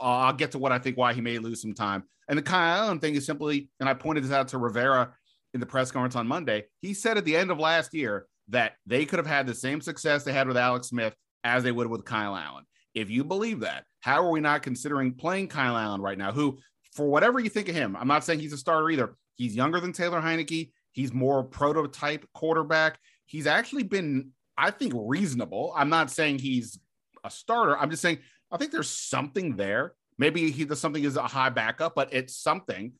I'll get to what I think why he may lose some time. And the Kyle Allen thing is simply, and I pointed this out to Rivera in the press conference on Monday. He said at the end of last year that they could have had the same success they had with Alex Smith as they would with Kyle Allen. If you believe that, how are we not considering playing Kyle Allen right now? Who, for whatever you think of him, I'm not saying he's a starter either. He's younger than Taylor Heinicke. He's more prototype quarterback. He's actually been, I think, reasonable. I'm not saying he's a starter. I'm just saying I think there's something there. Maybe he does something is a high backup, but it's something.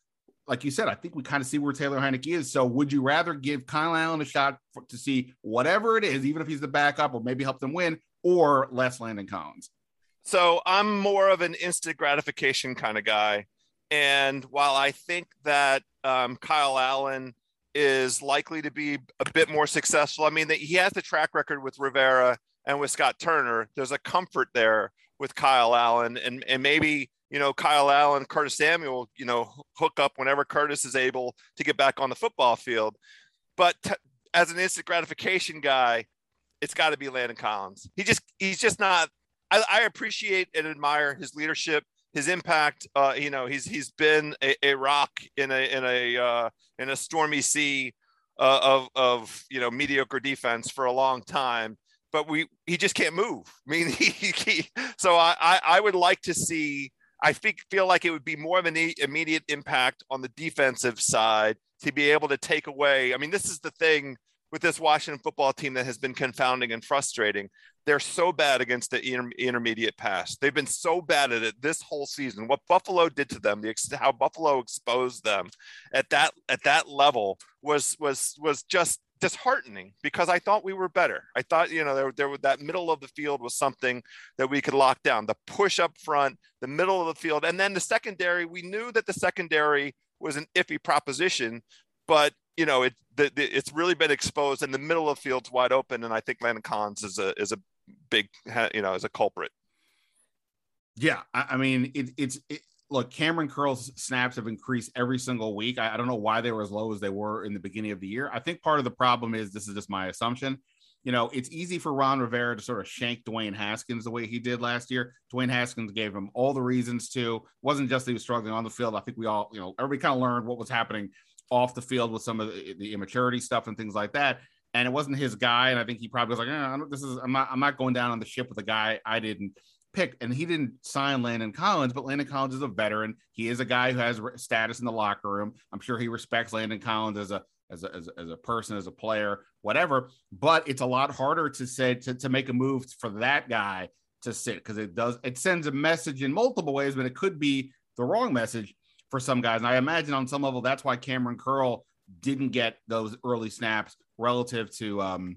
Like you said, I think we kind of see where Taylor Heinicke is. So, would you rather give Kyle Allen a shot for, to see whatever it is, even if he's the backup, or maybe help them win, or less Landon Collins? So I'm more of an instant gratification kind of guy. And while I think that um, Kyle Allen is likely to be a bit more successful, I mean, that he has the track record with Rivera and with Scott Turner. There's a comfort there with Kyle Allen, and and maybe you know Kyle Allen, Curtis Samuel, you know, hook up whenever Curtis is able to get back on the football field. But t- as an instant gratification guy, it's got to be Landon Collins. He just he's just not I, I appreciate and admire his leadership, his impact. Uh, you know, he's he's been a, a rock in a in a uh, in a stormy sea uh, of of you know mediocre defense for a long time. but we he just can't move. I mean, he, he so I, I, I would like to see. I think feel like it would be more of an immediate impact on the defensive side to be able to take away. I mean, this is the thing with this Washington football team that has been confounding and frustrating. They're so bad against the inter- intermediate pass. They've been so bad at it this whole season. What Buffalo did to them, the how Buffalo exposed them at that at that level was was was just disheartening because I thought we were better. I thought, you know, there, there was that middle of the field was something that we could lock down. The push up front, the middle of the field, and then the secondary. We knew that the secondary was an iffy proposition, but you know, it the, the, it's really been exposed, and the middle of field's wide open. And I think Landon Collins is a is a big, you know, is a culprit. Yeah, I, I mean, it, it's it, look, Kamren Curl's snaps have increased every single week. I, I, don't know why they were as low as they were in the beginning of the year. I think part of the problem is this is just my assumption. You know, it's easy for Ron Rivera to sort of shank Dwayne Haskins the way he did last year. Dwayne Haskins gave him all the reasons to. It wasn't just he was struggling on the field. I think we all, you know, everybody kind of learned what was happening off the field with some of the, the immaturity stuff and things like that. And it wasn't his guy. And I think he probably was like, eh, this is I'm not I'm not going down on the ship with a guy I didn't pick, and he didn't sign Landon Collins, but Landon Collins is a veteran. He is a guy who has status in the locker room. I'm sure he respects Landon Collins as a as a, as a, as a person, as a player, whatever. But it's a lot harder to say to, to make a move for that guy to sit because it does it sends a message in multiple ways, but it could be the wrong message for some guys. And I imagine on some level that's why Kamren Curl didn't get those early snaps relative to um,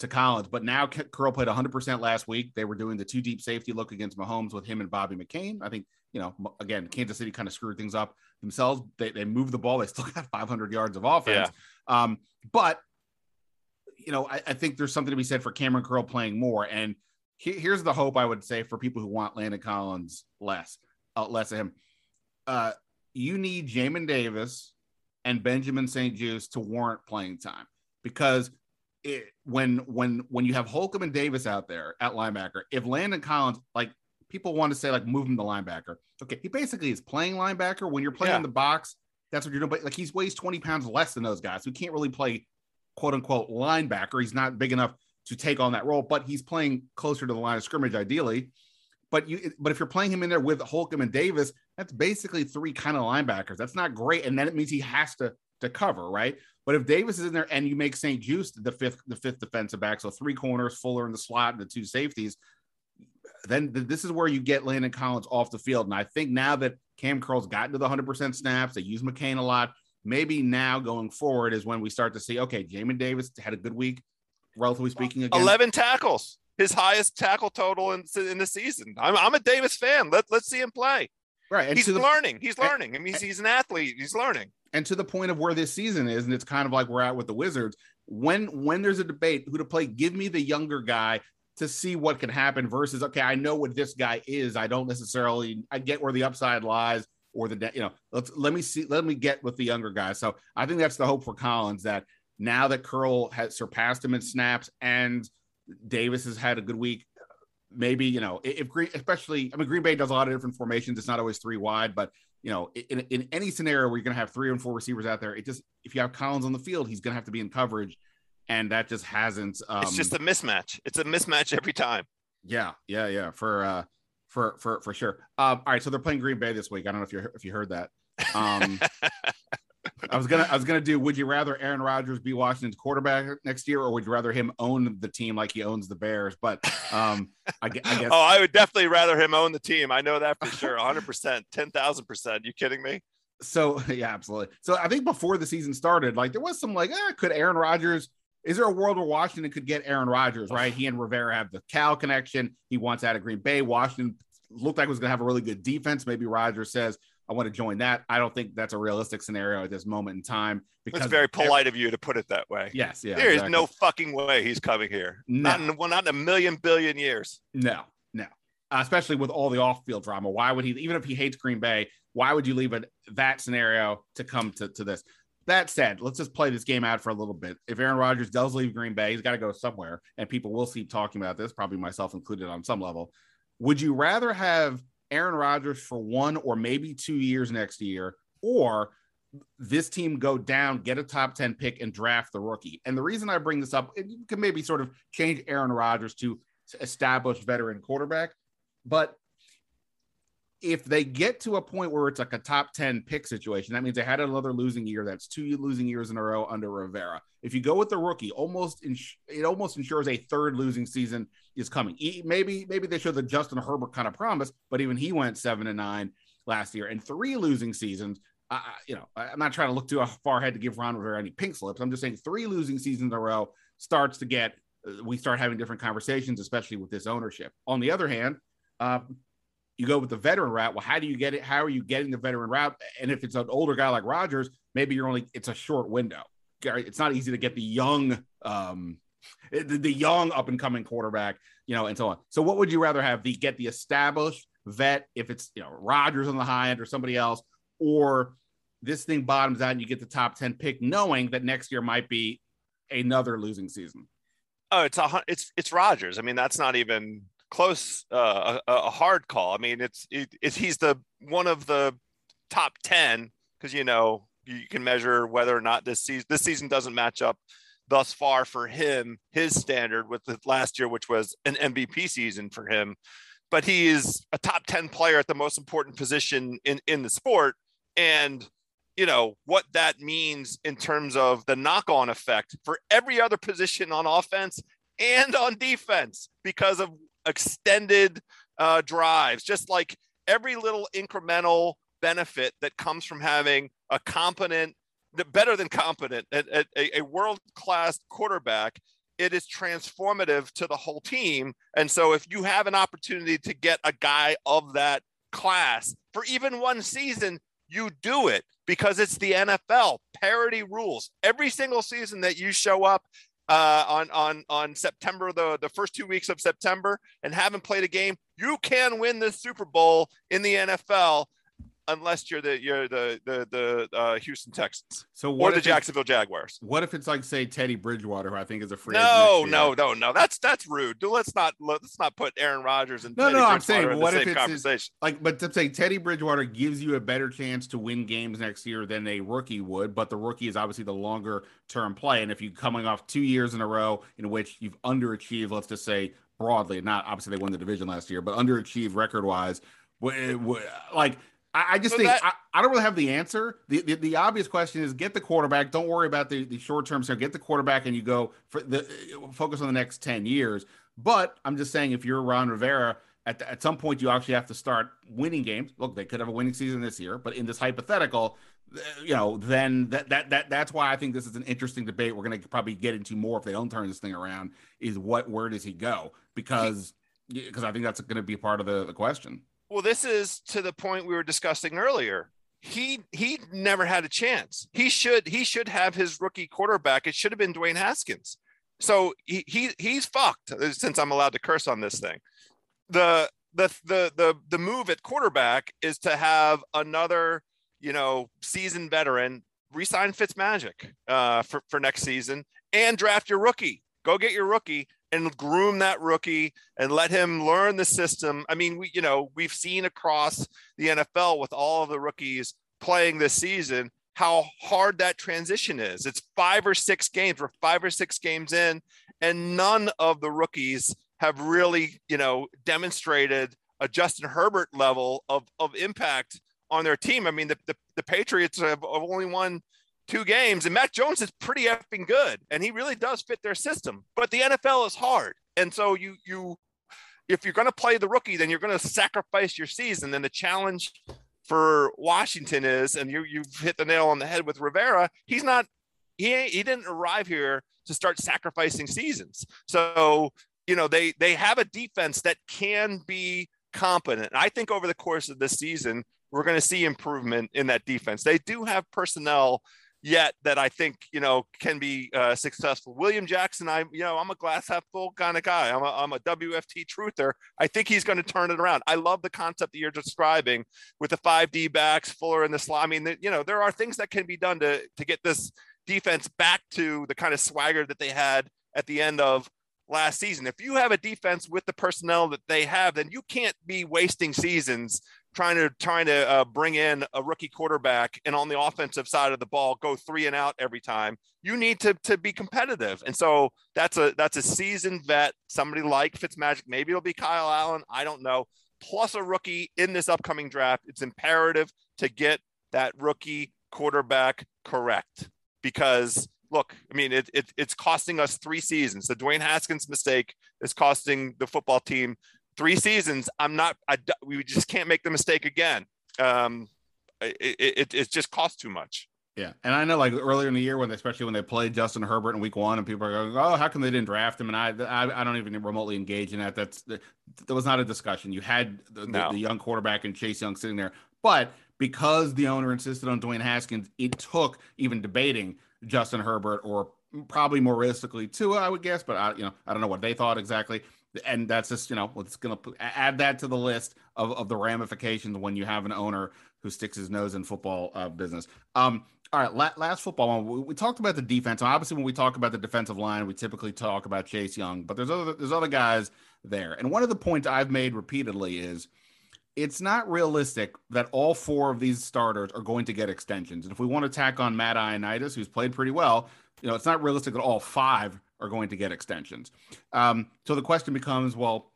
to Collins. But now Curl played 100% last week. They were doing the two deep safety look against Mahomes with him and Bobby McCain. I think, you know, again, Kansas City kind of screwed things up themselves. They, they moved the ball. They still got 500 yards of offense. Yeah. Um, but, you know, I, I, think there's something to be said for Kamren Curl playing more. And he, here's the hope I would say for people who want Landon Collins less, uh, less of him. Uh, you need Jamin Davis and Benjamin St-Juste to warrant playing time because it, when when when you have Holcomb and Davis out there at linebacker, if Landon Collins like people want to say like move him to linebacker, okay, he basically is playing linebacker. When you're playing yeah. in the box, that's what you're doing. But like he's weighs 20 pounds less than those guys, he can't really play quote unquote linebacker. He's not big enough to take on that role, but he's playing closer to the line of scrimmage ideally. But you but if you're playing him in there with Holcomb and Davis, that's basically three kind of linebackers. That's not great, and then it means he has to to cover, right? But if Davis is in there and you make St-Juste the fifth, the fifth defensive back, so three corners, Fuller in the slot, and the two safeties, then this is where you get Landon Collins off the field. And I think now that Cam Curl's gotten to the 100% snaps, they use McCain a lot. Maybe now going forward is when we start to see, okay, Jamin Davis had a good week, relatively speaking. Again. 11 tackles, his highest tackle total in, in the season. I'm, I'm a Davis fan. Let, let's see him play. Right. And he's the, learning. He's learning. I mean, he's, he's an athlete. He's learning and to the point of where this season is, and it's kind of like we're at with the Wizards. When when there's a debate who to play, give me the younger guy to see what can happen versus okay, I know what this guy is. I don't necessarily I get where the upside lies or the you know let's let me see let me get with the younger guy. So I think that's the hope for Collins that now that Curl has surpassed him in snaps and Davis has had a good week. Maybe you know if Green, especially I mean Green Bay does a lot of different formations. It's not always three wide, but you know, in, in any scenario where you're going to have three and four receivers out there, it just if you have Collins on the field, he's going to have to be in coverage, and that just hasn't. Um, it's just a mismatch. It's a mismatch every time. Yeah, yeah, yeah. For uh, for for for sure. Um, all right, so they're playing Green Bay this week. I don't know if you if you heard that. Um, I was gonna I was gonna do. Would you rather Aaron Rodgers be Washington's quarterback next year, or would you rather him own the team like he owns the Bears? But um, I, I guess. oh, I would definitely rather him own the team. I know that for sure, 100, percent 10,000 percent. You kidding me? So yeah, absolutely. So I think before the season started, like there was some like, eh, could Aaron Rodgers? Is there a world where Washington could get Aaron Rodgers? Right, he and Rivera have the Cal connection. He wants out of Green Bay. Washington looked like it was going to have a really good defense. Maybe Rodgers says, I want to join that. I don't think that's a realistic scenario at this moment in time. Because it's very polite of you to put it that way. Yes, yeah. There exactly. is no fucking way he's coming here. No. Not in, well, not in a million billion years. No, no. Uh, especially with all the off-field drama. Why would he? Even if he hates Green Bay, why would you leave it that scenario to come to, to this? That said, let's just play this game out for a little bit. If Aaron Rodgers does leave Green Bay, he's got to go somewhere, and people will keep talking about this, probably myself included on some level. Would you rather have Aaron Rodgers for one or maybe two years next year, or this team go down, get a top 10 pick, and draft the rookie. And the reason I bring this up, it can maybe sort of change Aaron Rodgers to establish veteran quarterback. But if they get to a point where it's like a top 10 pick situation, that means they had another losing year. That's two losing years in a row under Rivera. If you go with the rookie, almost ins- it almost ensures a third losing season is coming. maybe maybe they show the Justin Herbert kind of promise, but even he went seven and nine last year and three losing seasons. You know, I'm not trying to look too far ahead to give Ron Rivera any pink slips. I'm just saying three losing seasons in a row starts to get uh, we start having different conversations, especially with this ownership. On the other hand, uh, you go with the veteran route. Well, how do you get it? How are you getting the veteran route? And if it's an older guy like Rodgers, maybe you're only it's a short window. It's not easy to get the young, um, the, the young up and coming quarterback, you know, and so on. So, what would you rather have? The get the established vet if it's you know Rodgers on the high end or somebody else, or this thing bottoms out and you get the top ten pick, knowing that next year might be another losing season. Oh, it's a it's it's Rodgers. I mean, that's not even close uh, a, a, hard call. I mean, it's it, it's he's the one of the top ten because you know you can measure whether or not this season this season doesn't match up thus far for him his standard with the last year, which was an MVP season for him. But he is a top ten player at the most important position in in the sport, and you know what that means in terms of the knock-on effect for every other position on offense and on defense because of extended uh, drives just like every little incremental benefit that comes from having a competent better than competent a, a, a world-class quarterback it is transformative to the whole team and so if you have an opportunity to get a guy of that class for even one season you do it because it's the NFL. Parity rules. Every single season that you show up uh, on on on September the the first two weeks of September and haven't played a game, you can win the Super Bowl in the NFL unless you're the you're the the the uh, Houston Texans. So or the Jacksonville Jaguars. What if it's like say Teddy Bridgewater, who I think is a free? No, no, no, no. That's that's rude. Let's not let's not put Aaron Rodgers and no, Teddy no. I'm saying what if it's conversation. like, but to say Teddy Bridgewater gives you a better chance to win games next year than a rookie would, but the rookie is obviously the longer term play, and if you're coming off two years in a row in which you've underachieved, let's just say broadly, not obviously they won the division last year, but underachieved record wise. Like I, I just so think that, I, I, don't really have the answer. The, the, the obvious question is get the quarterback. Don't worry about the, the short term stuff. Get the quarterback and you go for the uh, focus on the next 10 years. But I'm just saying if you're Ron Rivera, at, the, at some point you actually have to start winning games. Look, they could have a winning season this year, but in this hypothetical, uh, you know, then that that that that's why I think this is an interesting debate. We're going to probably get into more if they don't turn this thing around. Is what where does he go? Because because I think that's going to be part of the, the question. Well, this is to the point we were discussing earlier. He he never had a chance. He should he should have his rookie quarterback. It should have been Dwayne Haskins. So he, he he's fucked since I'm allowed to curse on this thing. The the the the the move at quarterback is to have another you know seasoned veteran resign Fitzmagic uh, for for next season and draft your rookie. Go get your rookie and groom that rookie and let him learn the system. I mean, we, you know, we've seen across the NFL with all of the rookies playing this season how hard that transition is. It's five or six games. We're five or six games in, and none of the rookies have really, you know, demonstrated a Justin Herbert level of, of impact on their team. I mean, the, the, the Patriots have only won two games, and Mac Jones is pretty effing good, and he really does fit their system. But the NFL is hard, and so you you if you're going to play the rookie, then you're going to sacrifice your season. And the challenge for Washington is, and you you've hit the nail on the head with Rivera. He's not he he didn't arrive here to start sacrificing seasons. So you know they they have a defense that can be competent. I think over the course of this season, we're going to see improvement in that defense. They do have personnel yet that I think you know can be uh, successful. William Jackson, I you know I'm a glass half full kind of guy. I'm a, I'm a WFT truther. I think he's going to turn it around. I love the concept that you're describing with the five D backs, Fuller in the slot. I mean, the, you know there are things that can be done to to get this defense back to the kind of swagger that they had at the end of last season. If you have a defense with the personnel that they have, then you can't be wasting seasons trying to trying to uh, bring in a rookie quarterback and on the offensive side of the ball go three and out every time. You need to to be competitive, and so that's a that's a seasoned vet, somebody like Fitzmagic. Maybe it'll be Kyle Allen. I don't know. Plus a rookie in this upcoming draft. It's imperative to get that rookie quarterback correct because look, I mean, it, it, it's costing us three seasons. The Dwayne Haskins mistake is costing the football team three seasons. I'm not. I, we just can't make the mistake again. Um, it, it, it just costs too much. Yeah, and I know like earlier in the year when, they, especially when they played Justin Herbert in Week One, and people are going, "Oh, how come they didn't draft him?" And I, I, I don't even remotely engage in that. That's that was not a discussion. You had the, no. the, the young quarterback and Chase Young sitting there, but because the owner insisted on Dwayne Haskins, it took even debating Justin Herbert or probably more realistically Tua, I would guess, but I, you know, I don't know what they thought exactly and that's just you know it's going to add that to the list of, of the ramifications when you have an owner who sticks his nose in football uh, business. Um all right la- last football one. We, we, talked about the defense. Obviously when we talk about the defensive line we typically talk about chase young but there's other there's other guys there. And one of the points i've made repeatedly is it's not realistic that all four of these starters are going to get extensions. And if we want to tack on matt ioannidis who's played pretty well you know it's not realistic that all five are going to get extensions. Um, so the question becomes, well,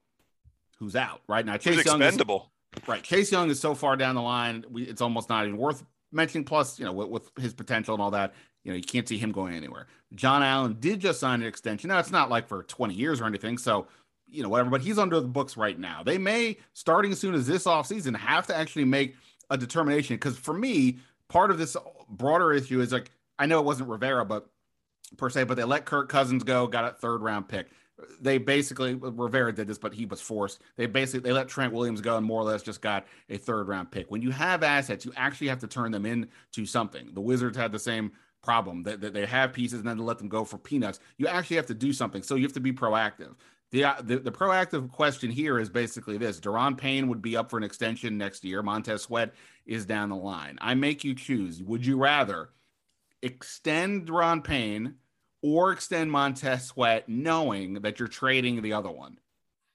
who's out right now? Chase Young expendable. Is, right. Chase Young is so far down the line, we, it's almost not even worth mentioning. Plus, you know, with, with, his potential and all that, you know, you can't see him going anywhere. John Allen did just sign an extension. Now, it's not like for 20 years or anything. So, you know, whatever, but he's under the books right now. They may, starting as soon as this offseason, have to actually make a determination. Because for me, part of this broader issue is like, I know it wasn't Rivera, but per se, but they let Kirk Cousins go, got a third round pick. They basically Rivera did this, but he was forced. They basically they let Trent Williams go and more or less just got a third round pick. When you have assets, you actually have to turn them into something. The Wizards had the same problem that, that they have pieces and then to let them go for peanuts. You actually have to do something. So you have to be proactive. The, the, the proactive question here is basically this: Daron Payne would be up for an extension next year. Montez Sweat is down the line. I make you choose. Would you rather extend Daron Payne? Or extend Montez Sweat knowing that you're trading the other one.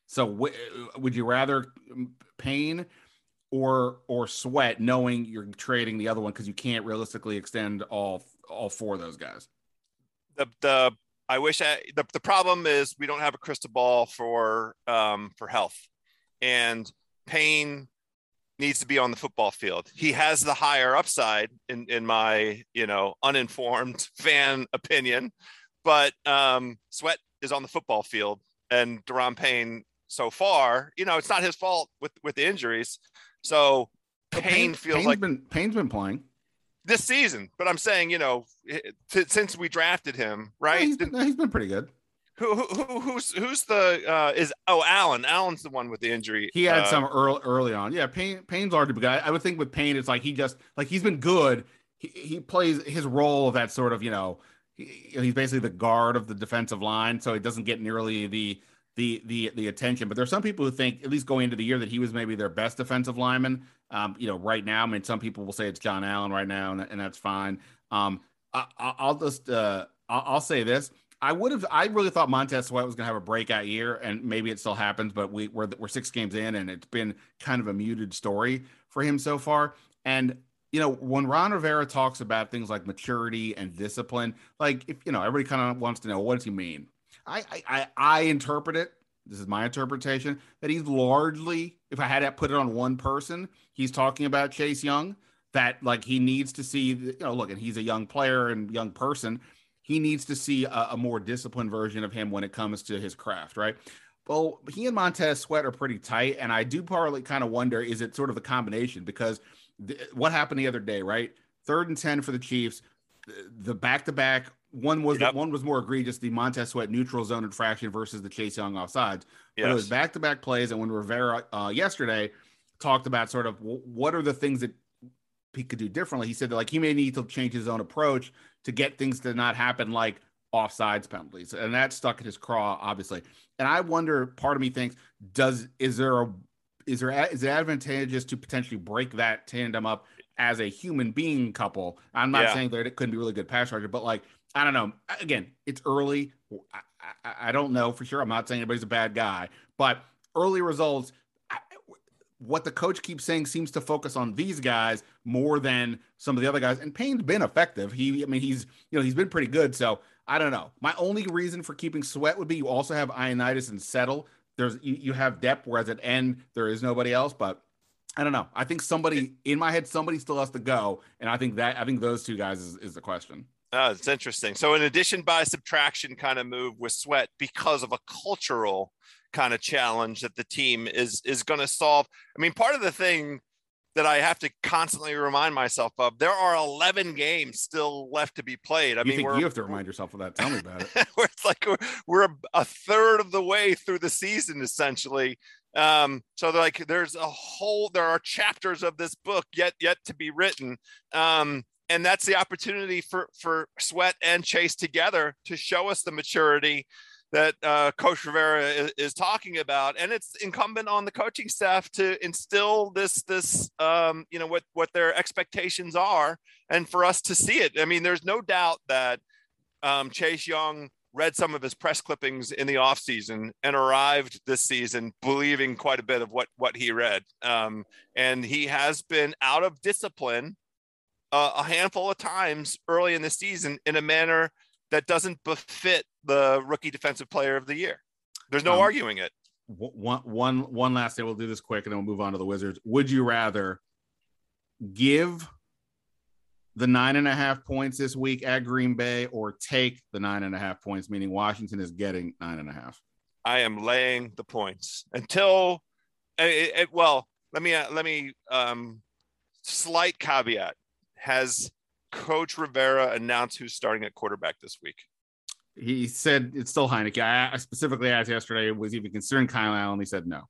So w- would you rather Payne or or Sweat knowing you're trading the other one because you can't realistically extend all all four of those guys? The the I wish I the, the problem is we don't have a crystal ball for um for health. And Payne needs to be on the football field. He has the higher upside in in my, you know, uninformed fan opinion but um, Sweat is on the football field, and Daron Payne so far, you know, it's not his fault with with the injuries. So Payne, Payne feels Payne's like been Payne's been playing this season, but I'm saying, you know, t- since we drafted him, right? Yeah, he's, been, he's been pretty good. Who, who, who's who's the uh is oh Allen Allen's the one with the injury. He had uh, some early early on. Yeah, Payne Payne's already guy. I would think with Payne, it's like he just like he's been good. He, he plays his role of that sort of you know he's basically the guard of the defensive line, so he doesn't get nearly the the the the attention. But there's some people who think, at least going into the year, that he was maybe their best defensive lineman. Um, you know, right now, I mean, some people will say it's John Allen right now, and, and that's fine. Um, I, will just uh, I'll, say this: I would have, I really thought Montez Sweat was going to have a breakout year, and maybe it still happens, but we we're we're six games in, and it's been kind of a muted story for him so far. And you know, when Ron Rivera talks about things like maturity and discipline, like if you know, everybody kind of wants to know what does he mean. I, I I interpret it. This is my interpretation that he's largely, if I had to put it on one person, he's talking about Chase Young. That like he needs to see, you know, look, and he's a young player and young person. He needs to see a, a more disciplined version of him when it comes to his craft, right? Well, he and Montez Sweat are pretty tight, and I do partly kind of wonder is it sort of a combination because what happened the other day, right? Third and 10 for the Chiefs. The back to back, one was yep. one was more egregious, the Montez Sweat neutral zone infraction versus the Chase Young offsides. Yes. But it was back to back plays. And when Rivera uh, yesterday talked about sort of what are the things that he could do differently, he said that like he may need to change his own approach to get things to not happen like offsides penalties. And that stuck in his craw, obviously. And I wonder, part of me thinks, does is there a is there is it advantageous to potentially break that tandem up as a human being couple? I'm not yeah. saying that it couldn't be really good pass rusher, but like I don't know. Again, it's early. I, I, I, don't know for sure. I'm not saying anybody's a bad guy, but early results. I, what the coach keeps saying seems to focus on these guys more than some of the other guys. And Payne's been effective. He, I mean, he's you know he's been pretty good. So I don't know. My only reason for keeping Sweat would be you also have Ioannidis and Settle. There's you, you have depth, whereas at end there is nobody else. But I don't know. I think somebody in my head, somebody still has to go, and I think that I think those two guys is, is the question. Oh, it's interesting. So, an addition by subtraction kind of move with Sweat because of a cultural kind of challenge that the team is is going to solve. I mean, part of the thing that I have to constantly remind myself of, there are 11 games still left to be played. I you mean, you have to remind yourself of that. Tell me about it. it's like we're, we're a, third of the way through the season, essentially. Um, so like there's a whole, there are chapters of this book yet, yet to be written. Um, and that's the opportunity for, for Sweat and Chase together to show us the maturity that uh, Coach Rivera is, is, talking about, and it's incumbent on the coaching staff to instill this this um, you know what what their expectations are, and for us to see it. I mean, there's no doubt that um, Chase Young read some of his press clippings in the offseason and arrived this season believing quite a bit of what what he read, um, and he has been out of discipline uh, a handful of times early in the season in a manner that doesn't befit the rookie defensive player of the year. There's no um, arguing it. One, one, one last thing. We'll do this quick and then we'll move on to the Wizards. Would you rather give the nine and a half points this week at Green Bay or take the nine and a half points, meaning Washington is getting nine and a half? I am laying the points until, it, it, well, let me, uh, let me, um, slight caveat has Coach Rivera announced who's starting at quarterback this week? He said it's still Heinicke. I specifically asked yesterday, was even considering Kyle Allen? He said no.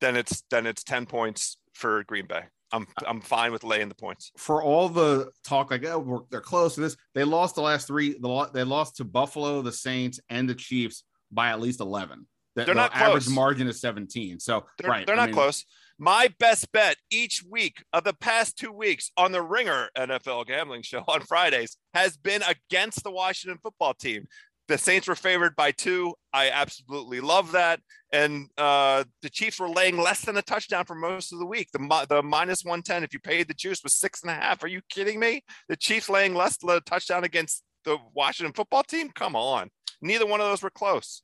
Then it's then it's ten points for Green Bay. I'm I'm fine with laying the points. For all the talk, like oh, they're close to this. They lost the last three. The they lost to Buffalo, the Saints, and the Chiefs by at least eleven. The, they're not the close. average margin is 17. So they're, right, they're not mean, close. My best bet each week of the past two weeks on the Ringer NFL gambling show on Fridays has been against the Washington football team. The Saints were favored by two. I absolutely love that. And uh, the Chiefs were laying less than a touchdown for most of the week. The, the minus 110, if you paid the juice, was six and a half. Are you kidding me? The Chiefs laying less than a touchdown against the Washington football team? Come on. Neither one of those were close.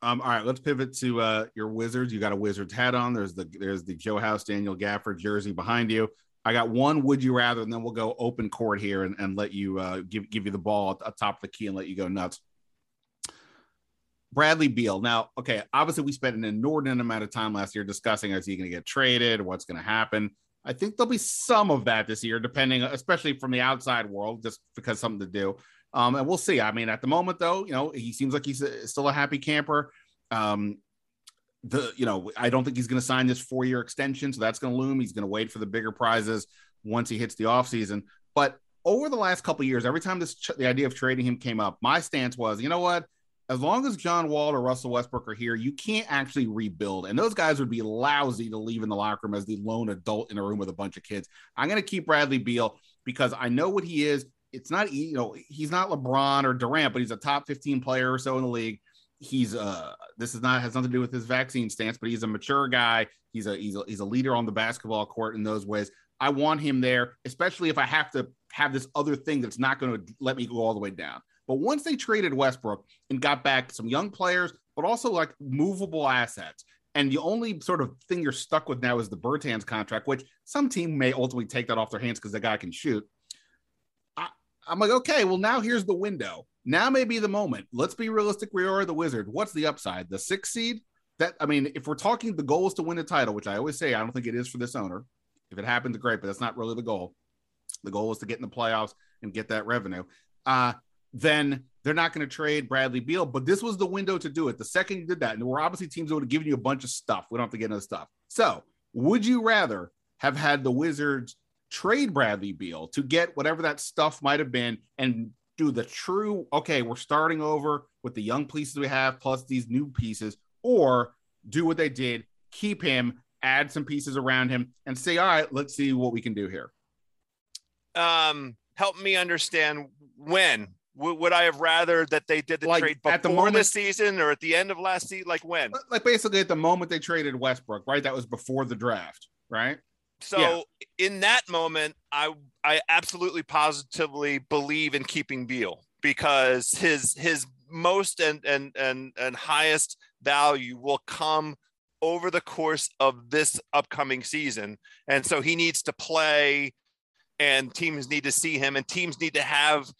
Um, all right, let's pivot to uh, your Wizards. You got a Wizards hat on. There's the there's the Joe House Daniel Gafford jersey behind you. I got one. Would you rather? And then we'll go open court here and, and let you uh, give give you the ball at top of the key and let you go nuts. Bradley Beal. Now, okay, obviously we spent an inordinate amount of time last year discussing is he going to get traded, what's going to happen. I think there'll be some of that this year, depending, especially from the outside world, just because something to do. Um, and we'll see. I mean, at the moment, though, you know, he seems like he's a, still a happy camper. Um, the you know, I don't think he's going to sign this four year extension, so that's going to loom. He's going to wait for the bigger prizes once he hits the offseason. But over the last couple years, every time this the idea of trading him came up, my stance was, you know what? As long as John Wall or Russell Westbrook are here, you can't actually rebuild. And those guys would be lousy to leave in the locker room as the lone adult in a room with a bunch of kids. I'm going to keep Bradley Beal because I know what he is it's not you know he's not LeBron or Durant, but he's a top 15 player or so in the league. He's uh this is not has nothing to do with his vaccine stance, but he's a mature guy. He's a he's a he's a leader on the basketball court in those ways. I want him there, especially if I have to have this other thing that's not going to let me go all the way down. But once they traded Westbrook and got back some young players, but also like movable assets, and the only sort of thing you're stuck with now is the Bertans contract, which some team may ultimately take that off their hands because the guy can shoot. I'm like, okay, well, now here's the window. Now may be the moment. Let's be realistic. We are the Wizard. What's the upside? The six seed? That I mean, if we're talking the goal is to win the title, which I always say I don't think it is for this owner. If it happens, great, but that's not really the goal. The goal is to get in the playoffs and get that revenue. Uh, then they're not going to trade Bradley Beal. But this was the window to do it. The second you did that, and we're obviously teams that would have given you a bunch of stuff. We don't have to get into stuff. So, would you rather have had the Wizards trade Bradley Beal to get whatever that stuff might have been and do the true, okay, we're starting over with the young pieces we have plus these new pieces, or do what they did, keep him, add some pieces around him, and say, all right, let's see what we can do here. Um, help me understand when would I have rather that they did the like trade before at the moment, this season or at the end of last season? Like when? Like basically at the moment they traded Westbrook, right? That was before the draft. right? So yeah. in that moment, I I absolutely positively believe in keeping Beal because his his most and and and and highest value will come over the course of this upcoming season. And so he needs to play and teams need to see him and teams need to have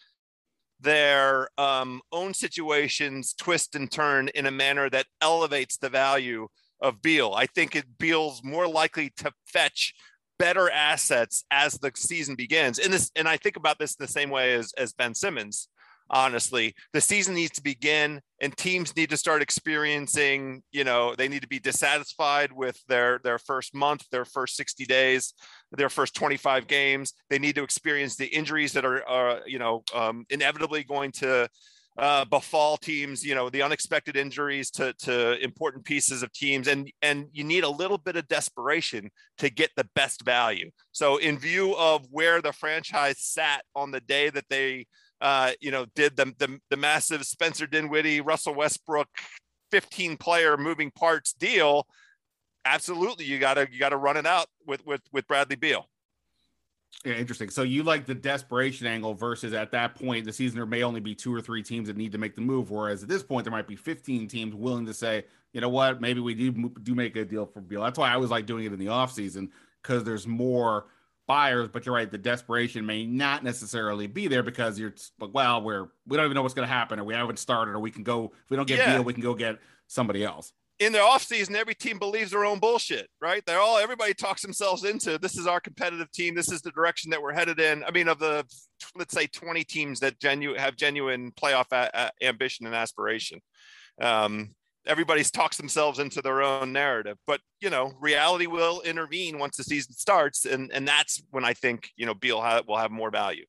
their um, own situations twist and turn in a manner that elevates the value of Beal. I think it Beal's more likely to fetch better assets as the season begins. And this, and I think about this the same way as, as Ben Simmons honestly. The season needs to begin and teams need to start experiencing, you know, they need to be dissatisfied with their their first month, their first 60 days, their first 25 games. They need to experience the injuries that are, uh, you know, um, inevitably going to uh, befall teams, you know, the unexpected injuries to, to important pieces of teams. And, and you need a little bit of desperation to get the best value. So in view of where the franchise sat on the day that they uh, you know, did the, the, the massive Spencer Dinwiddie, Russell Westbrook, 15 player moving parts deal, absolutely you gotta you gotta run it out with with with Bradley Beal. Yeah, interesting. So you like the desperation angle versus at that point the season there may only be two or three teams that need to make the move, whereas at this point there might be 15 teams willing to say, you know what, maybe we do do make a deal for Beal. That's why I was like doing it in the offseason because there's more buyers, but you're right. The desperation may not necessarily be there because you're like, well, we're we don't even know what's going to happen, or we haven't started, or we can go if we don't get yeah. Beal, we can go get somebody else. In the offseason, every team believes their own bullshit, right? They're all everybody talks themselves into this is our competitive team. This is the direction that we're headed in. I mean, of the let's say 20 teams that genu- have genuine playoff a- a- ambition and aspiration. Um, everybody's talks themselves into their own narrative but you know reality will intervene once the season starts and and that's when i think you know beal ha- will have more value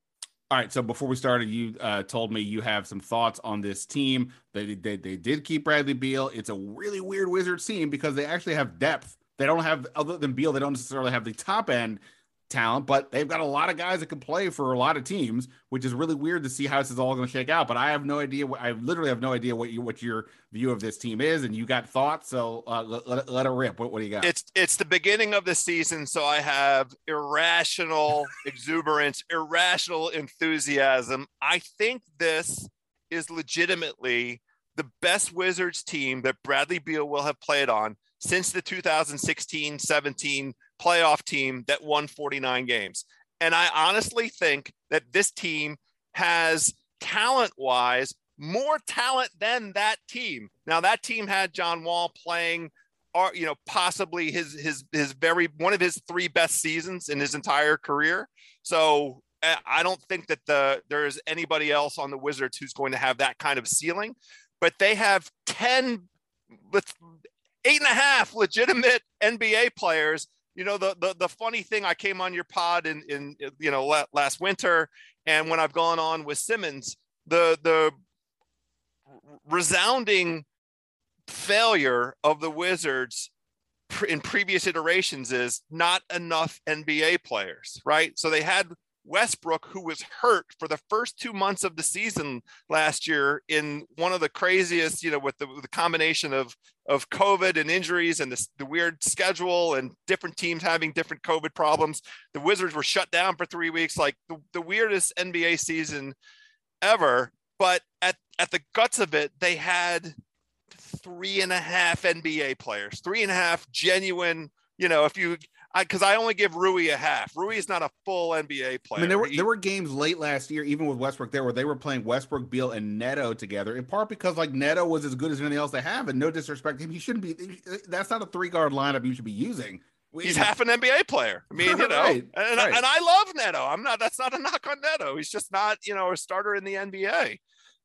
all right so before we started you uh, told me you have some thoughts on this team. They, they, they did keep bradley beal. It's a really weird wizards team because they actually have depth. They don't have other than beal they don't necessarily have the top end talent, but they've got a lot of guys that can play for a lot of teams, which is really weird to see how this is all going to shake out. But I have no idea. I literally have no idea what you what your view of this team is, and you got thoughts. So uh, let, let, let, it rip. What, what do you got? It's it's the beginning of the season, so I have irrational exuberance, irrational enthusiasm. I think this is legitimately the best Wizards team that Bradley Beal will have played on since the 2016 17 playoff team that won 49 games. And I honestly think that this team has talent wise more talent than that team. Now that team had John Wall playing or uh, you know possibly his his his very one of his three best seasons in his entire career. So I don't think that the there's anybody else on the Wizards who's going to have that kind of ceiling, but they have 10 with eight and a half legitimate NBA players you know the, the the funny thing i came on your pod in in you know last winter and when i've gone on with simmons the the resounding failure of the wizards in previous iterations is not enough nba players right? So they had Westbrook, who was hurt for the first two months of the season last year in one of the craziest, you know, with the, with the combination of of COVID and injuries and the, the weird schedule and different teams having different COVID problems. The Wizards were shut down for three weeks, like the, the weirdest NBA season ever. But at, at the guts of it, they had three and a half NBA players, three and a half genuine, you know, if you because I, I, only give Rui a half. Rui is not a full NBA player. I mean, there were he, there were games late last year, even with Westbrook, there where they were playing Westbrook, Beal, and Neto together. In part because like Neto was as good as anything else they have, and no disrespect to him, he shouldn't be. That's not a three guard lineup you should be using. He's half an NBA player. I mean, you know, right, and, right. and I love Neto. I'm not. That's not a knock on Neto. He's just not, you know, a starter in the NBA.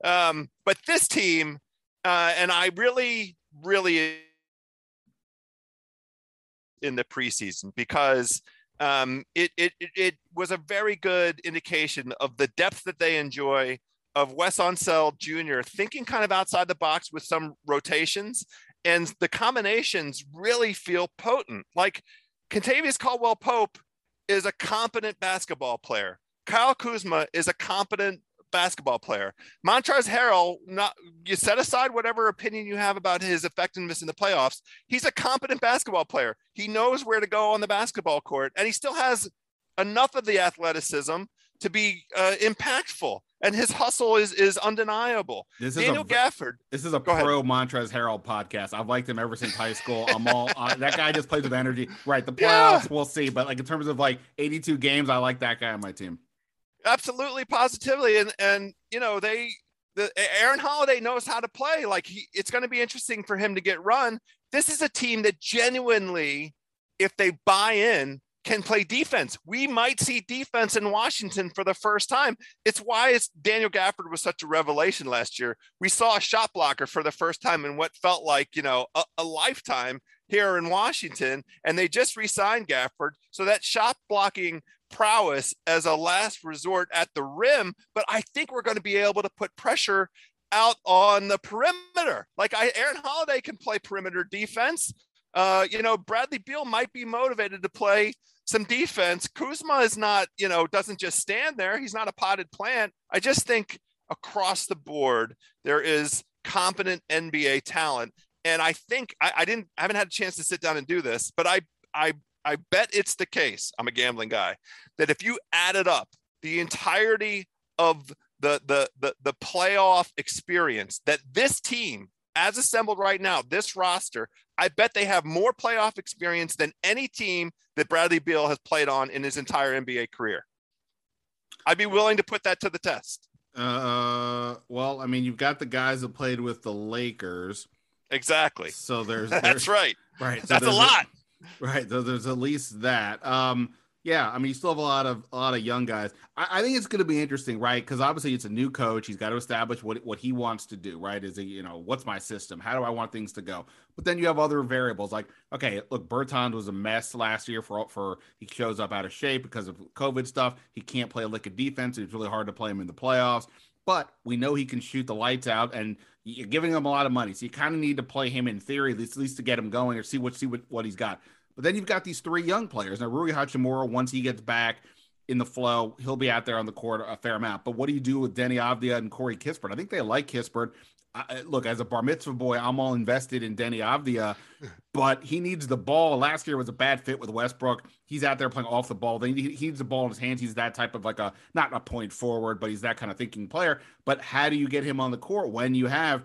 Um, but this team, uh, and I really, really in the preseason because um, it, it, it was a very good indication of the depth that they enjoy of Wes Unseld Jr. thinking kind of outside the box with some rotations, and the combinations really feel potent. Like Kentavious Caldwell Pope is a competent basketball player. Kyle Kuzma is a competent basketball player. Montrezl Harrell, not you set aside whatever opinion you have about his effectiveness in the playoffs. He's a competent basketball player. He knows where to go on the basketball court, and he still has enough of the athleticism to be uh, impactful. And his hustle is is undeniable. This Daniel a, Gafford. This is a pro Montrezl Harrell podcast. I've liked him ever since high school. I'm all uh, that guy just plays with energy. Right, the playoffs yeah. we'll see, but like in terms of like 82 games, I like that guy on my team. Absolutely, positively, and and you know they the Aaron Holiday knows how to play. Like he, it's going to be interesting for him to get run. This is a team that genuinely, if they buy in, can play defense. We might see defense in Washington for the first time. It's why it's Daniel Gafford was such a revelation last year. We saw a shot blocker for the first time in what felt like, you know, a, a lifetime here in Washington. And they just re-signed Gafford. So that shot blocking prowess as a last resort at the rim. But I think we're going to be able to put pressure out on the perimeter. Like I, Aaron Holiday can play perimeter defense. Uh, you know, Bradley Beal might be motivated to play some defense. Kuzma is not, you know, doesn't just stand there. He's not a potted plant. I just think across the board there is competent NBA talent, and I think I, I didn't, I haven't had a chance to sit down and do this, but I, I, I bet it's the case. I'm a gambling guy that if you added up the entirety of the the the, the playoff experience that this team as assembled right now, this roster, I bet they have more playoff experience than any team that Bradley Beal has played on in his entire NBA career. I'd be willing to put that to the test. Uh, well, I mean, you've got the guys that played with the Lakers. Exactly. So there's, there's that's right. Right. So that's a lot. A, right. So there's at least that. Um, yeah, I mean, you still have a lot of a lot of young guys. I, I think it's going to be interesting, right? Because obviously, it's a new coach. He's got to establish what what he wants to do, right? Is he, you know, what's my system? How do I want things to go? But then you have other variables, like okay, look, Bertans was a mess last year for for he shows up out of shape because of COVID stuff. He can't play a lick of defense. It's really hard to play him in the playoffs. But we know he can shoot the lights out, and you're giving him a lot of money, so you kind of need to play him in theory, at least, at least to get him going or see what see what, what he's got. But then you've got these three young players. Now, Rui Hachimura, once he gets back in the flow, he'll be out there on the court a fair amount. But what do you do with Deni Avdija and Corey Kispert? I think they like Kispert. I, look, as a bar mitzvah boy, I'm all invested in Deni Avdija, but he needs the ball. Last year was a bad fit with Westbrook. He's out there playing off the ball. He needs the ball in his hands. He's that type of like a not a point forward, but he's that kind of thinking player. But how do you get him on the court when you have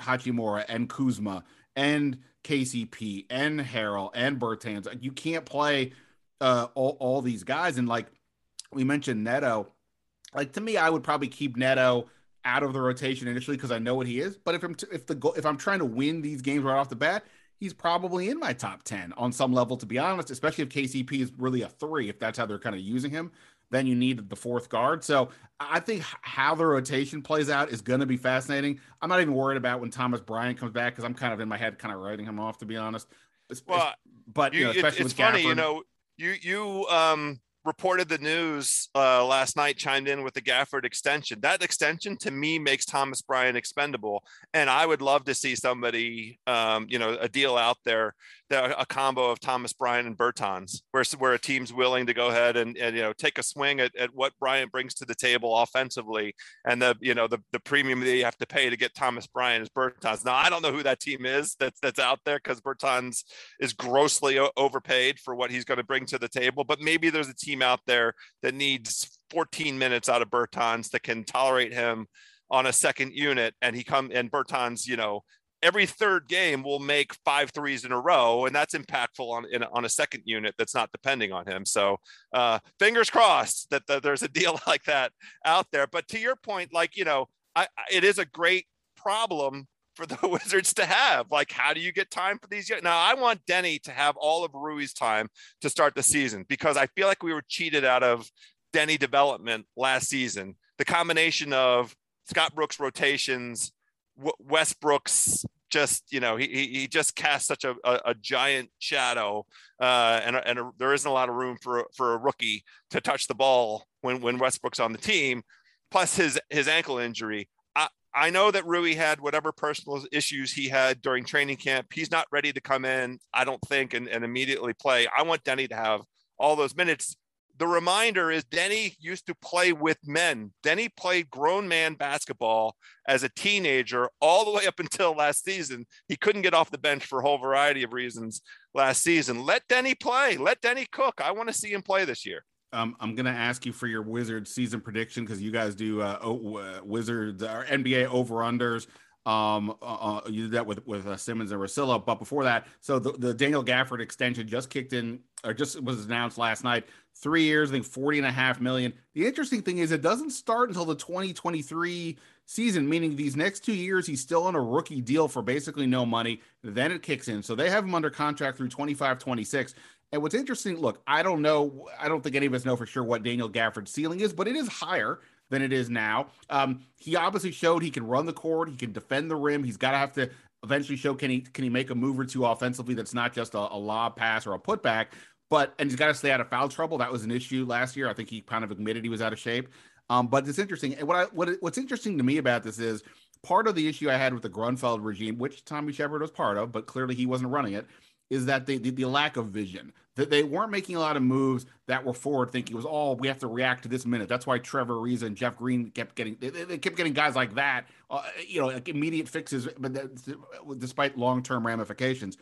Hachimura and Kuzma and KCP and Harrell and Bertans. You can't play uh, all, all these guys. And like we mentioned, Neto. Like to me, I would probably keep Neto out of the rotation initially because I know what he is. But if I'm t- if the go- if I'm trying to win these games right off the bat, he's probably in my top ten on some level. To be honest, especially if KCP is really a three, if that's how they're kind of using him then you need the fourth guard. So I think how the rotation plays out is going to be fascinating. I'm not even worried about when Thomas Bryant comes back because I'm kind of in my head kind of writing him off to be honest. Well, but you, know, especially it's funny, Gafford. you know, you you um reported the news uh, last night, chimed in with the Gafford extension. That extension to me makes Thomas Bryant expendable, and I would love to see somebody, um, you know, a deal out there, a combo of Thomas Bryant and Bertans, where where a team's willing to go ahead and, and you know take a swing at, at what Bryant brings to the table offensively, and the you know the the premium that you have to pay to get Thomas Bryant is Bertans. Now I don't know who that team is that's that's out there because Bertans is grossly overpaid for what he's going to bring to the table, but maybe there's a team out there that needs 14 minutes out of Bertans that can tolerate him on a second unit, and he come and Bertans, you know, every third game will make five threes in a row, and that's impactful on in, on a second unit that's not depending on him. So, uh, fingers crossed that, there's a deal like that out there. But to your point, like you know, I, it is a great problem for the Wizards to have. Like, how do you get time for these? Now, I want Deni to have all of Rui's time to start the season because I feel like we were cheated out of Deni development last season. The combination of Scott Brooks rotations, Westbrook's just you know he he just cast such a, a, a giant shadow, uh, and and a, there isn't a lot of room for for a rookie to touch the ball when when Westbrook's on the team. Plus his his ankle injury, I know that Rui had whatever personal issues he had during training camp. He's not ready to come in, I don't think, and, and immediately play. I want Deni to have all those minutes. The reminder is Deni used to play with men. Deni played grown man basketball as a teenager all the way up until last season. He couldn't get off the bench for a whole variety of reasons last season. Let Deni play. Let Deni cook. I want to see him play this year. Um, I'm going to ask you for your Wizards season prediction because you guys do uh, uh, Wizards or NBA over unders. Um, uh, uh, you did that with with uh, Simmons and Russillo, but before that, so the, the Daniel Gafford extension just kicked in or just was announced last night. Three years, I think 40 and a half million. The interesting thing is it doesn't start until the 2023 season, meaning these next two years, he's still on a rookie deal for basically no money. Then it kicks in. So they have him under contract through 25, 26. And what's interesting, look, I don't know, I don't think any of us know for sure what Daniel Gafford's ceiling is, but it is higher than it is now. Um, he obviously showed he can run the court, he can defend the rim. He's got to have to eventually show can he can he make a move or two offensively that's not just a, a lob pass or a putback. But and he's got to stay out of foul trouble. That was an issue last year. I think he kind of admitted he was out of shape. Um, but it's interesting. And what I what what's interesting to me about this is part of the issue I had with the Grunfeld regime, which Tommy Sheppard was part of, but clearly he wasn't running it, is that the, the, the lack of vision that they weren't making a lot of moves that were forward thinking. It was all we have to react to this minute. That's why Trevor Ariza and Jeff Green kept getting they, they kept getting guys like that, uh, you know, like immediate fixes, but that, despite long term ramifications.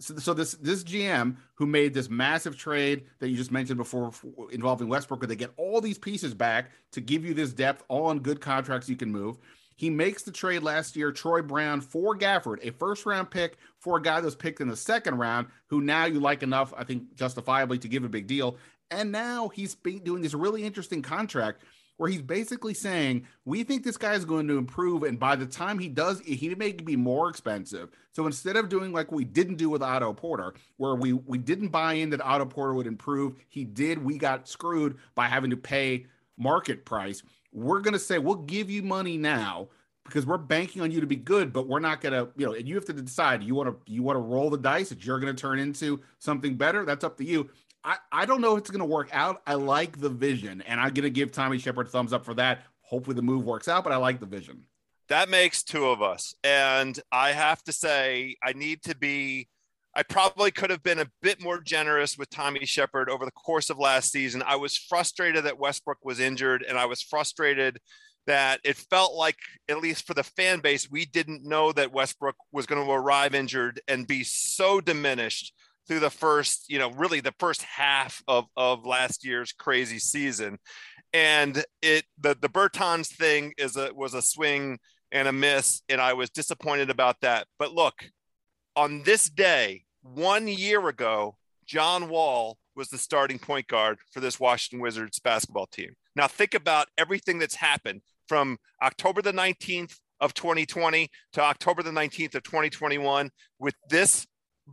So, so, this this GM who made this massive trade that you just mentioned before involving Westbrook, where they get all these pieces back to give you this depth, all on good contracts you can move. He makes the trade last year, Troy Brown for Gafford, a first round pick for a guy that was picked in the second round, who now you like enough, I think, justifiably to give a big deal. And now he's doing this really interesting contract where he's basically saying, We think this guy is going to improve. And by the time he does, he may be more expensive. So instead of doing like we didn't do with Otto Porter, where we, we didn't buy in that Otto Porter would improve, he did. We got screwed by having to pay market price we're going to say we'll give you money now because we're banking on you to be good, but we're not going to, you know, and you have to decide you want to you want to roll the dice that you're going to turn into something better. That's up to you. I, I don't know if it's going to work out. I like the vision, and I'm going to give Tommy Sheppard thumbs up for that. Hopefully the move works out, but I like the vision. That makes two of us. And I have to say, I need to be I probably could have been a bit more generous with Tommy Sheppard over the course of last season. I was frustrated that Westbrook was injured, and I was frustrated that it felt like, at least for the fan base, we didn't know that Westbrook was going to arrive injured and be so diminished through the first, you know, really the first half of, of last year's crazy season. And it the the Bertans thing is a was a swing and a miss, and I was disappointed about that. But look, on this day, one year ago, John Wall was the starting point guard for this Washington Wizards basketball team. Now, think about everything that's happened from October the 19th of 2020 to October the 19th of 2021 with this,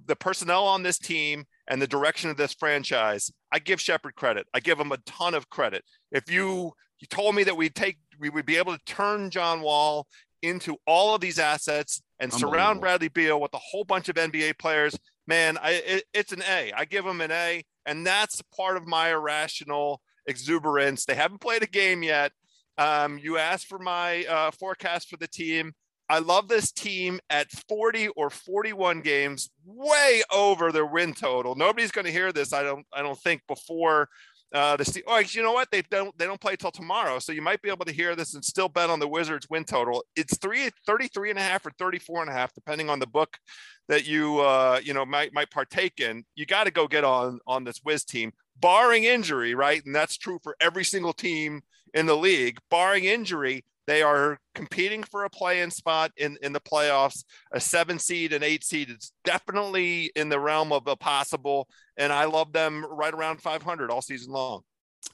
the personnel on this team and the direction of this franchise. I give Sheppard credit. I give him a ton of credit. If you you told me that we'd take we would be able to turn John Wall into all of these assets and surround Bradley Beal with a whole bunch of NBA players, man, I, it, it's an A. I give them an A, and that's part of my irrational exuberance. They haven't played a game yet. Um, you asked for my uh, forecast for the team. I love this team at 40 or 41 games, way over their win total. Nobody's going to hear this, I don't, I don't think, before uh, the oh, you know what? They don't they don't play till tomorrow, so you might be able to hear this and still bet on the Wizards win total. It's three, 33 and a half or 34 and a half, depending on the book that you uh, you know might might partake in. You got to go get on on this Wiz team, barring injury, right? And that's true for every single team in the league. Barring injury, they are competing for a play-in spot in, in the playoffs. A seven seed and eight seed is definitely in the realm of a possible. And I love them right around 500 all season long.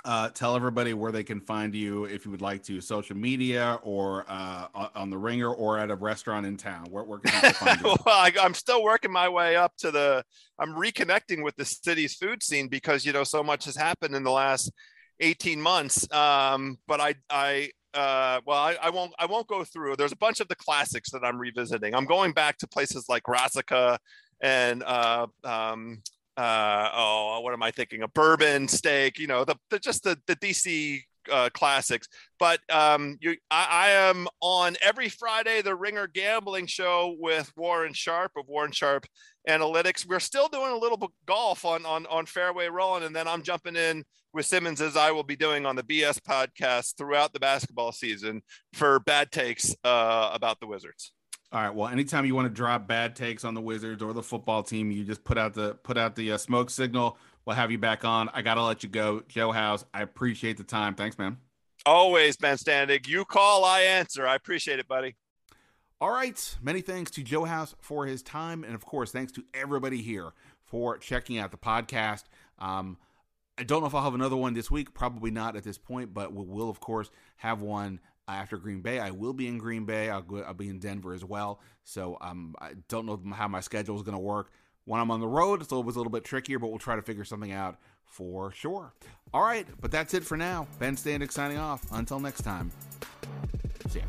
Uh, tell everybody where they can find you if you would like to, social media or uh, on the Ringer or at a restaurant in town. Where, where can find you? well, I, I'm still working my way up to the. I'm reconnecting with the city's food scene because you know so much has happened in the last 18 months. Um, but I, I, uh, well, I, I, won't, I won't go through. There's a bunch of the classics that I'm revisiting. I'm going back to places like Brassica and, uh, um, uh, oh, what am I thinking? A bourbon steak, you know, the, the just the, the DC uh, classics. But um, you, I, I, am on every Friday the Ringer Gambling Show with Warren Sharp of Warren Sharp Analytics. We're still doing a little golf on on on Fairway Rollin', and then I'm jumping in with Simmons as I will be doing on the BS podcast throughout the basketball season for bad takes uh, about the Wizards. All right. Well, anytime you want to drop bad takes on the Wizards or the football team, you just put out the put out the uh, smoke signal. We'll have you back on. I gotta let you go, Joe House. I appreciate the time. Thanks, man. Always, Ben Standig. You call, I answer. I appreciate it, buddy. All right. Many thanks to Joe House for his time, and of course, thanks to everybody here for checking out the podcast. Um, I don't know if I'll have another one this week. Probably not at this point, but we will, of course, have one after Green Bay. I will be in Green Bay. I'll, go, I'll be in Denver as well. So um, I don't know how my schedule is going to work. When I'm on the road, it's always a little bit trickier, but we'll try to figure something out for sure. All right, but that's it for now. Ben Standig signing off. Until next time, see ya.